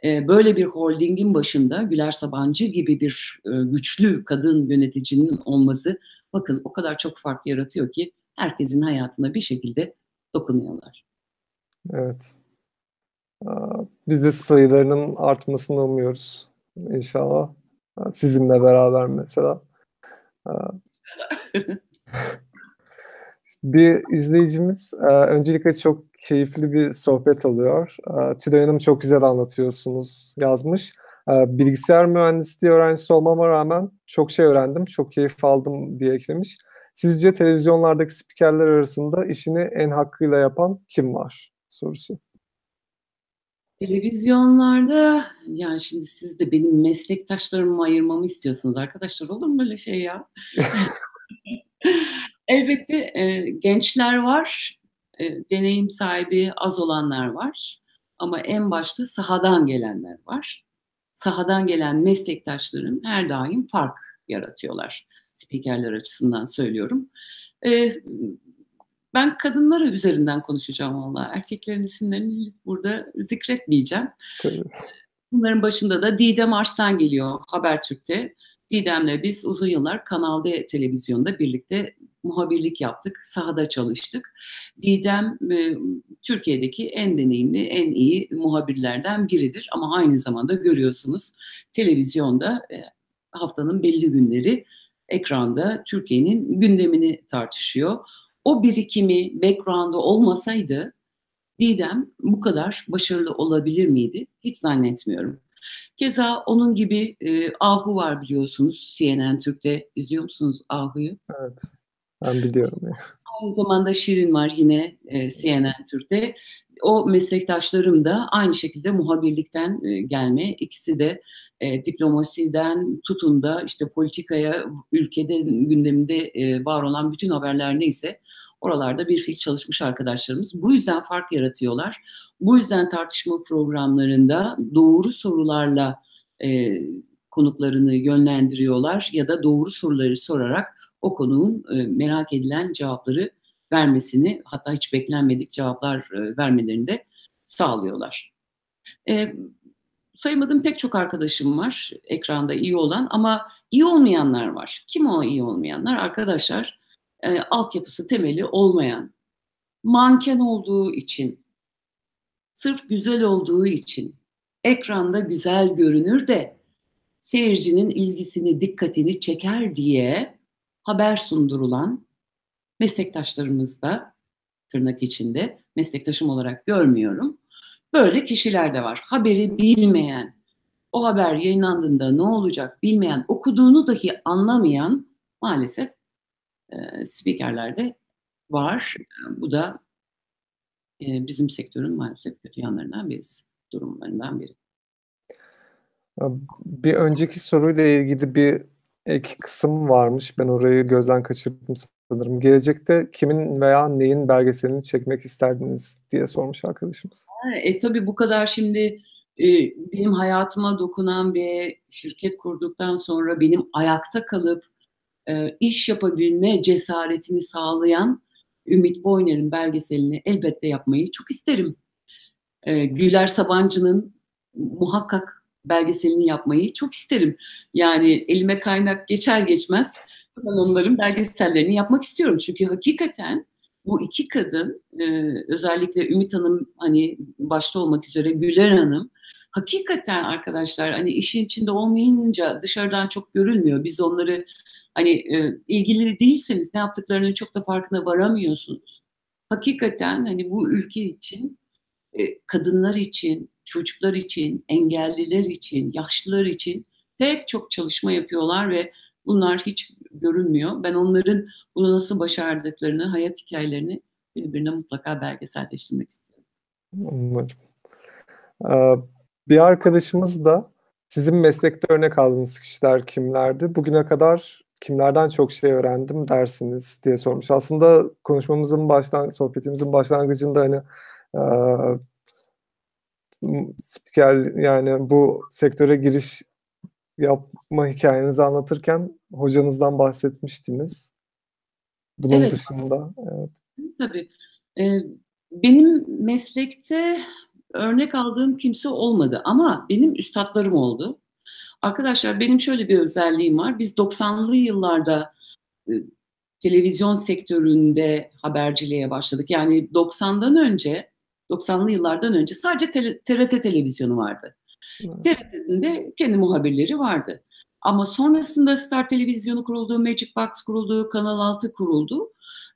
S2: E, böyle bir holdingin başında Güler Sabancı gibi bir e, güçlü kadın yöneticinin olması bakın o kadar çok fark yaratıyor ki herkesin hayatına bir şekilde dokunuyorlar.
S1: Evet. Biz de sayılarının artmasını umuyoruz inşallah. Sizinle beraber mesela. bir izleyicimiz öncelikle çok keyifli bir sohbet oluyor. Tülay Hanım çok güzel anlatıyorsunuz yazmış. Bilgisayar mühendisliği öğrencisi olmama rağmen çok şey öğrendim, çok keyif aldım diye eklemiş. Sizce televizyonlardaki spikerler arasında işini en hakkıyla yapan kim var? Sorusu.
S2: Televizyonlarda yani şimdi siz de benim meslektaşlarımı ayırmamı istiyorsunuz arkadaşlar olur mu böyle şey ya? Elbette e, gençler var, e, deneyim sahibi az olanlar var ama en başta sahadan gelenler var. Sahadan gelen meslektaşlarım her daim fark yaratıyorlar. Spikerler açısından söylüyorum. E, ben kadınlar üzerinden konuşacağım valla. Erkeklerin isimlerini burada zikretmeyeceğim. Tabii. Bunların başında da Didem Arslan geliyor Habertürk'te. Didem'le biz uzun yıllar Kanal D televizyonda birlikte muhabirlik yaptık, sahada çalıştık. Didem e, Türkiye'deki en deneyimli, en iyi muhabirlerden biridir. Ama aynı zamanda görüyorsunuz televizyonda e, haftanın belli günleri ekranda Türkiye'nin gündemini tartışıyor o birikimi background'u olmasaydı Didem bu kadar başarılı olabilir miydi? Hiç zannetmiyorum. Keza onun gibi e, Ahu var biliyorsunuz CNN Türk'te. izliyor musunuz Ahu'yu?
S1: Evet. Ben biliyorum.
S2: Aynı zamanda Şirin var yine e, CNN Türk'te. O meslektaşlarım da aynı şekilde muhabirlikten e, gelme. İkisi de e, diplomasiden tutun da işte politikaya, ülkede gündeminde e, var olan bütün haberler neyse Oralarda bir fiil çalışmış arkadaşlarımız. Bu yüzden fark yaratıyorlar. Bu yüzden tartışma programlarında doğru sorularla e, konuklarını yönlendiriyorlar ya da doğru soruları sorarak o konuğun e, merak edilen cevapları vermesini hatta hiç beklenmedik cevaplar e, vermelerini de sağlıyorlar. E, saymadığım pek çok arkadaşım var ekranda iyi olan ama iyi olmayanlar var. Kim o iyi olmayanlar? Arkadaşlar e, altyapısı temeli olmayan, manken olduğu için, sırf güzel olduğu için, ekranda güzel görünür de seyircinin ilgisini, dikkatini çeker diye haber sundurulan meslektaşlarımız da tırnak içinde meslektaşım olarak görmüyorum. Böyle kişiler de var. Haberi bilmeyen, o haber yayınlandığında ne olacak bilmeyen, okuduğunu dahi anlamayan maalesef e, spikerler de var. Bu da e, bizim sektörün maalesef kötü yanlarından birisi, durumlarından biri.
S1: Bir önceki soruyla ilgili bir ek kısım varmış. Ben orayı gözden kaçırdım sanırım. Gelecekte kimin veya neyin belgeselini çekmek isterdiniz diye sormuş arkadaşımız.
S2: E, tabii bu kadar şimdi e, benim hayatıma dokunan bir şirket kurduktan sonra benim ayakta kalıp e, iş yapabilme cesaretini sağlayan Ümit Boyner'in belgeselini elbette yapmayı çok isterim. E, Güler Sabancı'nın muhakkak belgeselini yapmayı çok isterim. Yani elime kaynak geçer geçmez ben onların belgesellerini yapmak istiyorum. Çünkü hakikaten bu iki kadın e, özellikle Ümit Hanım hani başta olmak üzere Güler Hanım hakikaten arkadaşlar hani işin içinde olmayınca dışarıdan çok görülmüyor. Biz onları hani e, ilgili değilseniz ne yaptıklarının çok da farkına varamıyorsunuz. Hakikaten hani bu ülke için e, kadınlar için, çocuklar için, engelliler için, yaşlılar için pek çok çalışma yapıyorlar ve bunlar hiç görünmüyor. Ben onların bunu nasıl başardıklarını, hayat hikayelerini birbirine mutlaka belgeselleştirmek istiyorum.
S1: Umarım. Ee, bir arkadaşımız da sizin meslekte örnek aldığınız kişiler kimlerdi? Bugüne kadar kimlerden çok şey öğrendim dersiniz diye sormuş. Aslında konuşmamızın baştan, sohbetimizin başlangıcında hani spiker yani bu sektöre giriş yapma hikayenizi anlatırken hocanızdan bahsetmiştiniz. Bunun evet. dışında. Evet.
S2: Tabii. Ee, benim meslekte örnek aldığım kimse olmadı ama benim üstadlarım oldu. Arkadaşlar benim şöyle bir özelliğim var. Biz 90'lı yıllarda e, televizyon sektöründe haberciliğe başladık. Yani 90'dan önce, 90'lı yıllardan önce sadece tele, TRT televizyonu vardı. TRT'nin de kendi muhabirleri vardı. Ama sonrasında Star Televizyonu kuruldu, Magic Box kuruldu, Kanal 6 kuruldu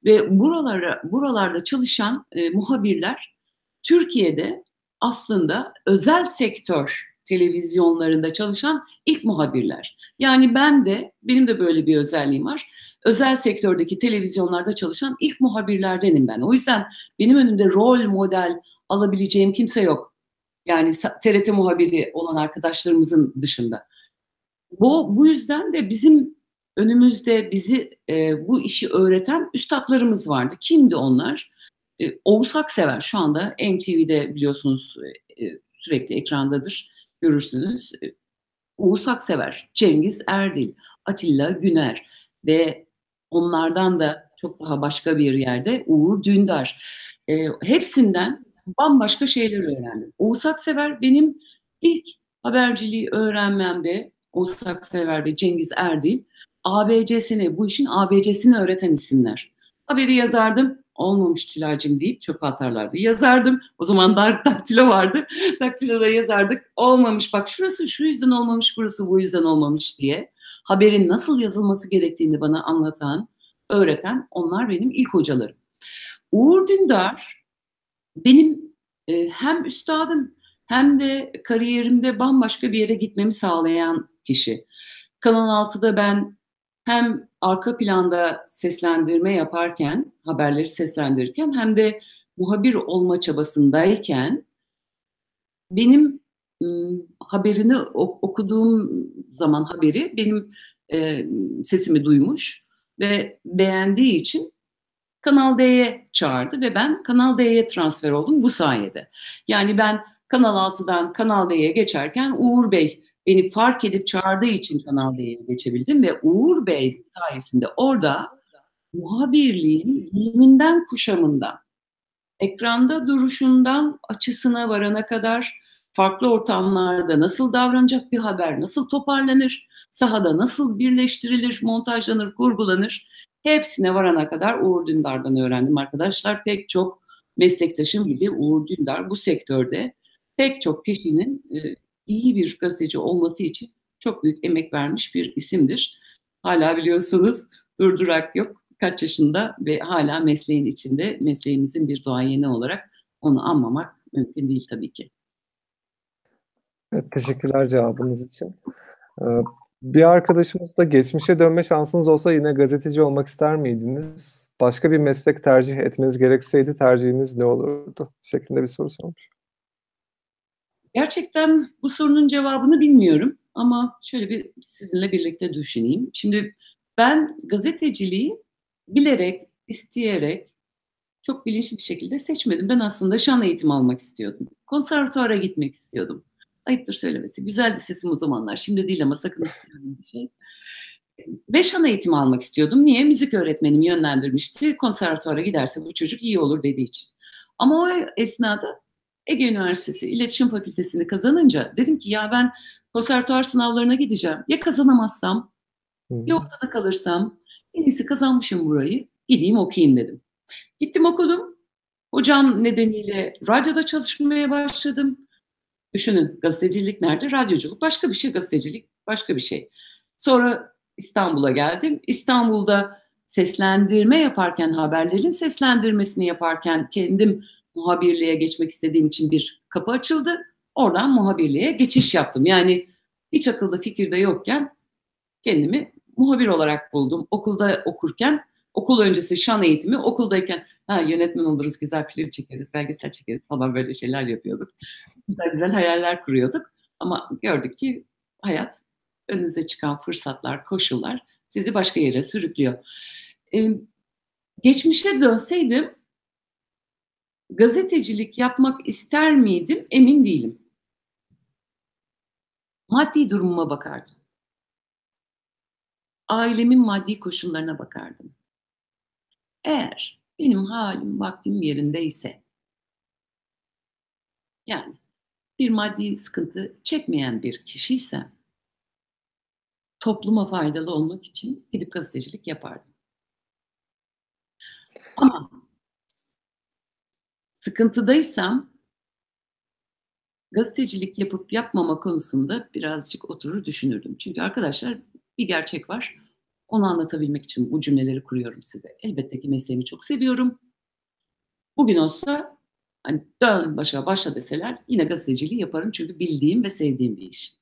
S2: ve buralara buralarda çalışan e, muhabirler Türkiye'de aslında özel sektör televizyonlarında çalışan ilk muhabirler. Yani ben de benim de böyle bir özelliğim var. Özel sektördeki televizyonlarda çalışan ilk muhabirlerdenim ben. O yüzden benim önümde rol model alabileceğim kimse yok. Yani TRT muhabiri olan arkadaşlarımızın dışında. Bu, bu yüzden de bizim önümüzde bizi e, bu işi öğreten üstadlarımız vardı. Kimdi onlar? E, Oğuz Aksever şu anda NTV'de biliyorsunuz e, sürekli ekrandadır. Görürsünüz. E, Oğuz Aksever, Cengiz Erdil, Atilla Güner ve onlardan da çok daha başka bir yerde Uğur Dündar. E, hepsinden bambaşka şeyler öğrendim. Oğuz Aksever benim ilk haberciliği öğrenmemde Oğuz Aksever ve Cengiz Erdil ABC'sini, bu işin ABC'sini öğreten isimler. Haberi yazardım, olmamış Tülay'cım deyip çöpe atarlardı. Yazardım, o zaman da daktilo vardı. Daktiloda yazardık, olmamış bak şurası şu yüzden olmamış, burası bu yüzden olmamış diye. Haberin nasıl yazılması gerektiğini bana anlatan, öğreten onlar benim ilk hocalarım. Uğur Dündar benim e, hem üstadım hem de kariyerimde bambaşka bir yere gitmemi sağlayan kişi. Kanal 6'da ben hem arka planda seslendirme yaparken, haberleri seslendirirken hem de muhabir olma çabasındayken benim haberini okuduğum zaman haberi benim e, sesimi duymuş ve beğendiği için Kanal D'ye çağırdı ve ben Kanal D'ye transfer oldum bu sayede. Yani ben Kanal 6'dan Kanal D'ye geçerken Uğur Bey beni fark edip çağırdığı için Kanal D'ye geçebildim ve Uğur Bey sayesinde orada muhabirliğin giyiminden kuşamından, ekranda duruşundan açısına varana kadar farklı ortamlarda nasıl davranacak bir haber, nasıl toparlanır, sahada nasıl birleştirilir, montajlanır, kurgulanır Hepsine varana kadar Uğur Dündar'dan öğrendim arkadaşlar. Pek çok meslektaşım gibi Uğur Dündar bu sektörde pek çok kişinin e, iyi bir gazeteci olması için çok büyük emek vermiş bir isimdir. Hala biliyorsunuz durdurak yok. Kaç yaşında ve hala mesleğin içinde, mesleğimizin bir duayeni olarak onu anmamak mümkün değil tabii ki.
S1: Evet, teşekkürler cevabınız için. Ee, bir arkadaşımız da geçmişe dönme şansınız olsa yine gazeteci olmak ister miydiniz? Başka bir meslek tercih etmeniz gerekseydi tercihiniz ne olurdu? Şeklinde bir soru sormuş.
S2: Gerçekten bu sorunun cevabını bilmiyorum ama şöyle bir sizinle birlikte düşüneyim. Şimdi ben gazeteciliği bilerek, isteyerek, çok bilinçli bir şekilde seçmedim. Ben aslında şan eğitimi almak istiyordum. Konservatuara gitmek istiyordum. Ayıptır söylemesi. Güzeldi sesim o zamanlar. Şimdi değil ama sakın istemeyin bir şey. Ve şan eğitimi almak istiyordum. Niye? Müzik öğretmenim yönlendirmişti. Konservatuara giderse bu çocuk iyi olur dediği için. Ama o esnada Ege Üniversitesi İletişim Fakültesini kazanınca dedim ki ya ben konservatuar sınavlarına gideceğim. Ya kazanamazsam, ya ortada kalırsam en iyisi kazanmışım burayı. Gideyim okuyayım dedim. Gittim okudum. Hocam nedeniyle radyoda çalışmaya başladım. Düşünün gazetecilik nerede? Radyoculuk başka bir şey, gazetecilik başka bir şey. Sonra İstanbul'a geldim. İstanbul'da seslendirme yaparken, haberlerin seslendirmesini yaparken kendim muhabirliğe geçmek istediğim için bir kapı açıldı. Oradan muhabirliğe geçiş yaptım. Yani hiç akılda fikirde yokken kendimi muhabir olarak buldum. Okulda okurken, okul öncesi şan eğitimi, okuldayken ha, yönetmen oluruz, güzel film çekeriz, belgesel çekeriz falan böyle şeyler yapıyorduk. Güzel güzel hayaller kuruyorduk. Ama gördük ki hayat önünüze çıkan fırsatlar, koşullar sizi başka yere sürüklüyor. Ee, geçmişe dönseydim gazetecilik yapmak ister miydim emin değilim. Maddi durumuma bakardım. Ailemin maddi koşullarına bakardım. Eğer benim halim, vaktim yerindeyse, yani bir maddi sıkıntı çekmeyen bir kişiysem, topluma faydalı olmak için gidip gazetecilik yapardım. Ama sıkıntıdaysam gazetecilik yapıp yapmama konusunda birazcık oturur düşünürdüm. Çünkü arkadaşlar bir gerçek var. Onu anlatabilmek için bu cümleleri kuruyorum size. Elbette ki mesleğimi çok seviyorum. Bugün olsa hani dön başa başla deseler yine gazeteciliği yaparım çünkü bildiğim ve sevdiğim bir iş.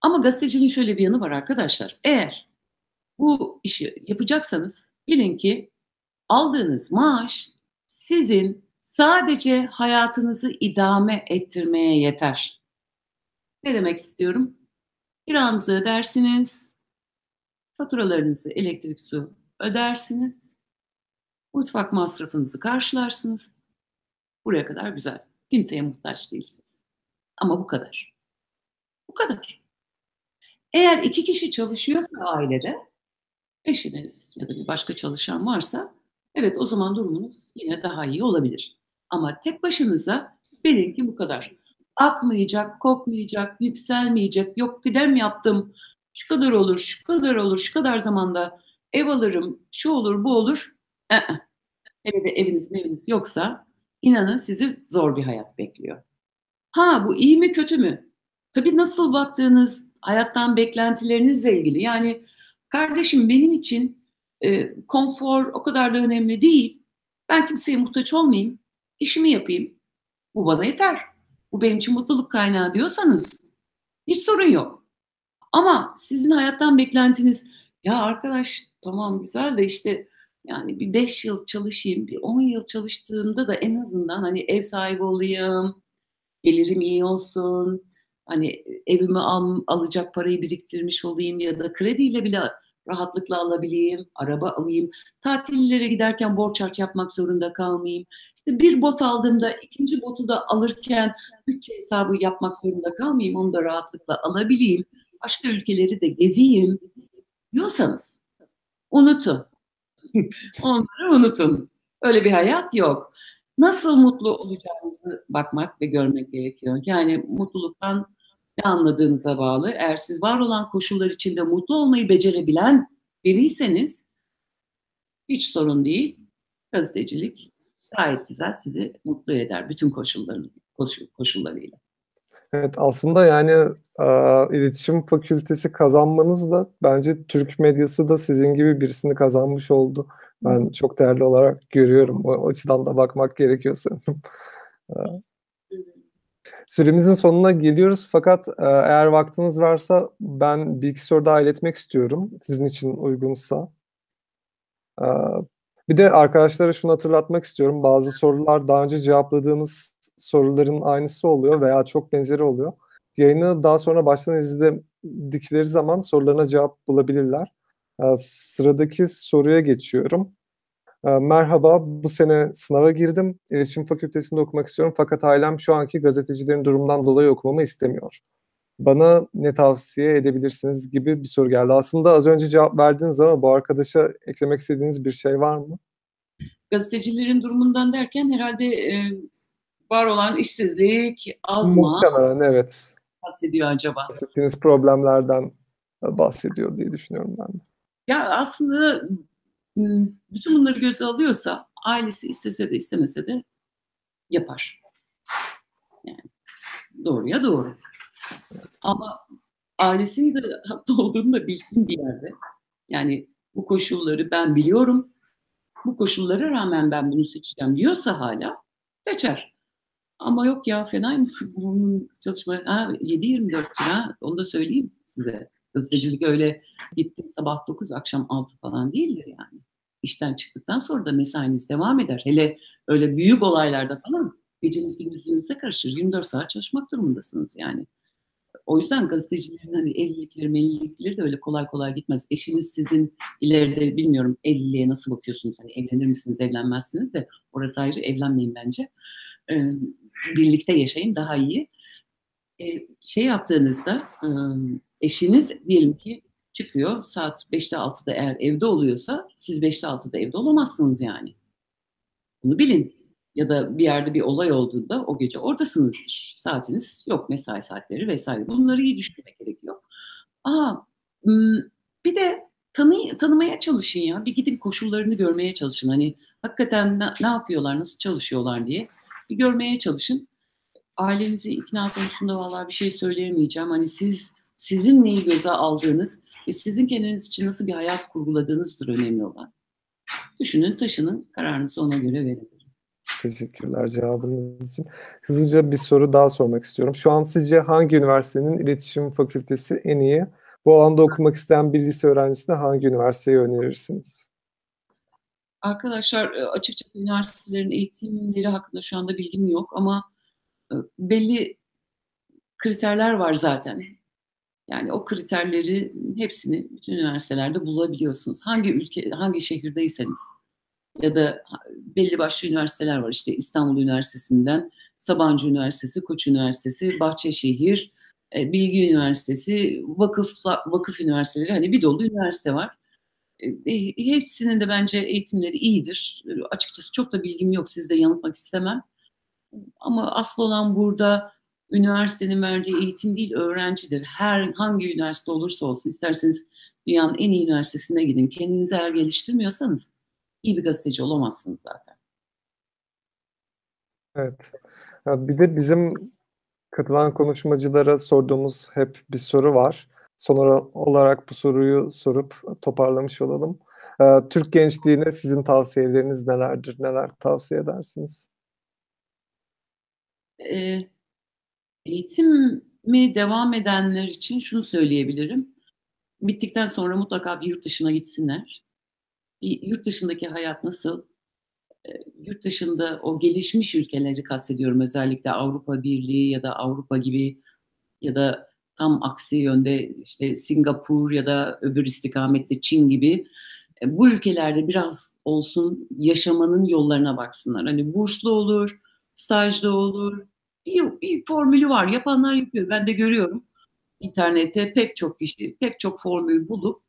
S2: Ama gazeteciliğin şöyle bir yanı var arkadaşlar. Eğer bu işi yapacaksanız bilin ki aldığınız maaş sizin sadece hayatınızı idame ettirmeye yeter. Ne demek istiyorum? Kiranızı ödersiniz, faturalarınızı elektrik su ödersiniz, mutfak masrafınızı karşılarsınız. Buraya kadar güzel. Kimseye muhtaç değilsiniz. Ama bu kadar. Bu kadar. Eğer iki kişi çalışıyorsa ailede, eşiniz ya da bir başka çalışan varsa, evet o zaman durumunuz yine daha iyi olabilir. Ama tek başınıza bilin ki bu kadar. Akmayacak, kokmayacak, yükselmeyecek, yok gidem yaptım, şu kadar olur, şu kadar olur, şu kadar zamanda ev alırım, şu olur, bu olur. Ee, hele de eviniz eviniz yoksa inanın sizi zor bir hayat bekliyor. Ha bu iyi mi kötü mü? Tabii nasıl baktığınız, hayattan beklentilerinizle ilgili. Yani kardeşim benim için e, konfor o kadar da önemli değil. Ben kimseye muhtaç olmayayım işimi yapayım. Bu bana yeter. Bu benim için mutluluk kaynağı diyorsanız hiç sorun yok. Ama sizin hayattan beklentiniz ya arkadaş tamam güzel de işte yani bir beş yıl çalışayım, bir on yıl çalıştığımda da en azından hani ev sahibi olayım, gelirim iyi olsun, hani evimi al, alacak parayı biriktirmiş olayım ya da krediyle bile rahatlıkla alabileyim, araba alayım, tatillere giderken borç harç yapmak zorunda kalmayayım. İşte bir bot aldığımda ikinci botu da alırken bütçe hesabı yapmak zorunda kalmayayım, onu da rahatlıkla alabileyim. Başka ülkeleri de gezeyim diyorsanız unutun. Onları unutun. Öyle bir hayat yok. Nasıl mutlu olacağınızı bakmak ve görmek gerekiyor. Yani mutluluktan ne anladığınıza bağlı. Eğer siz var olan koşullar içinde mutlu olmayı becerebilen biriyseniz hiç sorun değil. Gazetecilik gayet güzel sizi mutlu eder bütün koşullarını, koşullarıyla.
S1: Evet, aslında yani, aaa, iletişim fakültesi kazanmanız da bence Türk medyası da sizin gibi birisini kazanmış oldu. Ben çok değerli olarak görüyorum. O açıdan da bakmak gerekiyor sanırım. Süremizin sonuna geliyoruz fakat, eğer vaktiniz varsa ben 1-2 soru daha iletmek istiyorum, sizin için uygunsa. Bir de arkadaşlara şunu hatırlatmak istiyorum. Bazı sorular daha önce cevapladığınız soruların aynısı oluyor veya çok benzeri oluyor. Yayını daha sonra baştan izledikleri zaman sorularına cevap bulabilirler. Aaa, sıradaki soruya geçiyorum. Eee, merhaba, bu sene sınava girdim. İletişim Fakültesi'nde okumak istiyorum fakat ailem şu anki gazetecilerin durumundan dolayı okumamı istemiyor. Bana ne tavsiye edebilirsiniz gibi bir soru geldi. Aslında az önce cevap verdiniz ama bu arkadaşa eklemek istediğiniz bir şey var mı?
S2: Gazetecilerin durumundan derken herhâlde, eee, var olan işsizlik, azma
S1: Muhtemelen evet.
S2: bahsediyor acaba?
S1: Bahsettiğiniz problemlerden, bahsediyor diye düşünüyorum ben de.
S2: Ya, aslında, bütün bunları göze alıyorsa ailesi istese de istemese de yapar. Yani doğruya doğru. Ama ailesinin de haklı olduğunu da bilsin bir yerde. Yani bu koşulları ben biliyorum, bu koşullara rağmen ben bunu seçeceğim diyorsa hâlâ seçer. Ama yok ya fenaymış çalışma ha 7/24'tür ha, onu da söyleyeyim size. Gazetecilik öyle gittim sabah 9 akşam 6 falan değildir yani. İşten çıktıktan sonra da mesainiz devam eder. Hele öyle büyük olaylarda falan geceniz gündüzünüze karışır. 24 saat çalışmak durumundasınız yani. O yüzden gazetecilerin, hani, evlilikleri mevlilikleri de öyle kolay kolay gitmez. Eşiniz sizin ileride bilmiyorum evliliğe nasıl bakıyorsunuz? Hani, evlenir misiniz, evlenmezsiniz de orası ayrı, evlenmeyin bence. Eee, birlikte yaşayın daha iyi. Eee, şey yaptığınızda, ımm, eşiniz diyelim ki çıkıyor saat 5'te 6'da eğer evde oluyorsa siz 5'te 6'da evde olamazsınız yani. Bunu bilin. Ya da bir yerde bir olay olduğunda o gece oradasınızdır. Saatiniz yok, mesai saatleri vs. Bunları iyi düşünmek gerekiyor. A! Imm, bir de tanıyı tanımaya çalışın ya. Bir gidin koşullarını görmeye çalışın. Hani, hakikaten ne ne yapıyorlar, nasıl çalışıyorlar diye bir görmeye çalışın. Ailenizi ikna konusunda vallahi bir şey söyleyemeyeceğim. Hani, siz sizin neyi göze aldığınız ve sizin kendiniz için nasıl bir hayat kurguladığınızdır önemli olan. Düşünün, taşının, kararınızı ona göre verin.
S1: Teşekkürler cevabınız için. Hızlıca bir soru daha sormak istiyorum. Şu an sizce hangi üniversitenin iletişim fakültesi en iyi? Bu alanda okumak isteyen bir lise öğrencisine hangi üniversiteyi önerirsiniz?
S2: Arkadaşlar, eee, açıkçası üniversitelerin eğitimleri hakkında şu anda bilgim yok ama, ııı, belli kriterler var zaten. Yani o kriterlerin hepsini bütün üniversitelerde bulabiliyorsunuz. Hangi ülke hangi şehirdeyseniz ya da belli başlı üniversiteler var. İşte, İstanbul Üniversitesi'nden Sabancı Üniversitesi, Koç Üniversitesi, Bahçeşehir, eee, Bilgi Üniversitesi, vakıfla vakıf üniversiteleri, hani, bir dolu üniversite var. Eee, hepsinin de bence eğitimleri iyidir. Açıkçası çok da bilgim yok, sizi de yanıltmak istemem. Ama asıl olan burada üniversitenin vereceği eğitim değil, öğrencidir. Her hangi üniversite olursa olsun, isterseniz dünyanın en iyi üniversitesine gidin. Kendinizi eğer geliştirmiyorsanız iyi bir gazeteci olamazsınız zaten.
S1: Evet. Bir de bizim katılan konuşmacılara sorduğumuz hep bir soru var. Son ola olarak bu soruyu sorup toparlamış olalım. Eee, Türk gençliğine sizin tavsiyeleriniz nelerdir? Neler tavsiye edersiniz?
S2: Eee, eğitimi devam edenler için şunu söyleyebilirim. Bittikten sonra mutlaka bir yurt dışına gitsinler. Yurt dışındaki hayat nasıl? Eee, yurt dışında o gelişmiş ülkeleri kastediyorum özellikle Avrupa Birliği ya da Avrupa gibi ya da tam aksi yönde, işte, Singapur ya da öbür istikamette Çin gibi, eee, bu ülkelerde biraz olsun yaşamanın yollarına baksınlar. Hani, burslu olur, stajlı olur. Bir bir formülü var. Yapanlar yapıyor. Ben de görüyorum. İnternette pek çok kişi, pek çok formül bulup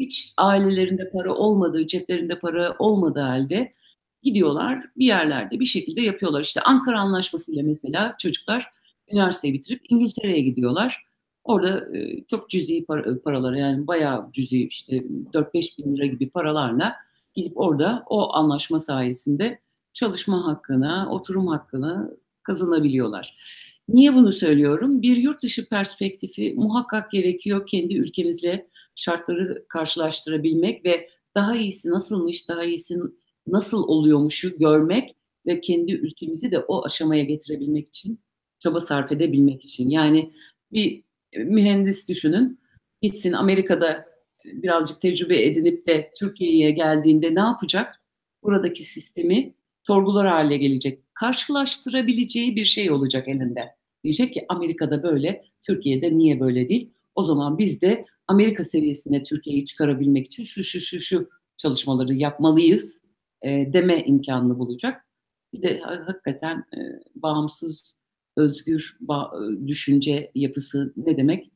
S2: hiç ailelerinde para olmadığı, ceplerinde para olmadığı hâlde gidiyorlar, bir yerlerde bir şekilde yapıyorlar. İşte, Ankara Anlaşması'yla mesela çocuklar üniversiteyi bitirip İngiltere'ye gidiyorlar. Orada, eee, çok cüzi para paralara yani bayağı cüzi, işte, 4-5 bin lira gibi paralarla gidip orada o anlaşma sayesinde çalışma hakkını, oturum hakkını kazanabiliyorlar. Niye bunu söylüyorum? Bir yurt dışı perspektifi muhakkak gerekiyor kendi ülkemizle şartları karşılaştırabilmek ve daha iyisi nasılmış, daha iyisi nasıl oluyormuşu görmek ve kendi ülkemizi de o aşamaya getirebilmek için çaba sarf edebilmek için. Yani bir mühendis düşünün, gitsin Amerika'da birazcık tecrübe edinip de Türkiye'ye geldiğinde ne yapacak? Buradaki sistemi sorgular hale gelecek. Karşılaştırabileceği bir şey olacak elinde. Diyecek ki Amerika'da böyle, Türkiye'de niye böyle değil? O zaman biz de Amerika seviyesine Türkiye'yi çıkarabilmek için şu şu şu şu çalışmaları yapmalıyız e, deme imkanını bulacak. Bir de hakikaten e, bağımsız, özgür ba- düşünce yapısı ne demek?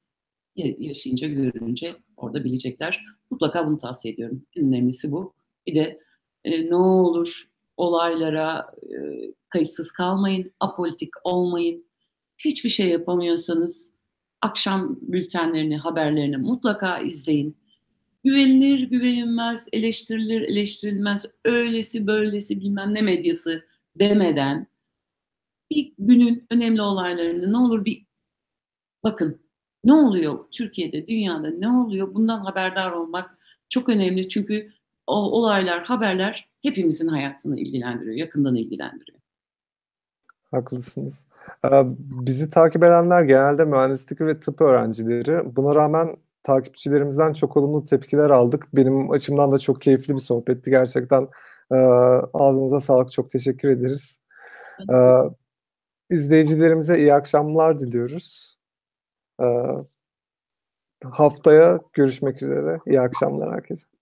S2: yaşayınca, görünce orada bilecekler. Mutlaka bunu tavsiye ediyorum. En önemlisi bu. Bir de e, ne olur olaylara e, kayıtsız kalmayın, apolitik olmayın. Hiçbir şey yapamıyorsanız akşam bültenlerini, haberlerini mutlaka izleyin. Güvenilir, güvenilmez, eleştirilir, eleştirilmez, öylesi, böylesi bilmem ne medyası demeden bir günün önemli olaylarını ne olur bir bakın ne oluyor Türkiye'de, dünyada ne oluyor? Bundan haberdar olmak çok önemli çünkü o olaylar, haberler hepimizin hayatını ilgilendiriyor, yakından ilgilendiriyor.
S1: Haklısınız. Bizi takip edenler genelde mühendislik ve tıp öğrencileri. Buna rağmen takipçilerimizden çok olumlu tepkiler aldık. Benim açımdan da çok keyifli bir sohbetti gerçekten. Ağzınıza sağlık, çok teşekkür ederiz. İzleyicilerimize iyi akşamlar diliyoruz. Haftaya görüşmek üzere. İyi akşamlar herkese.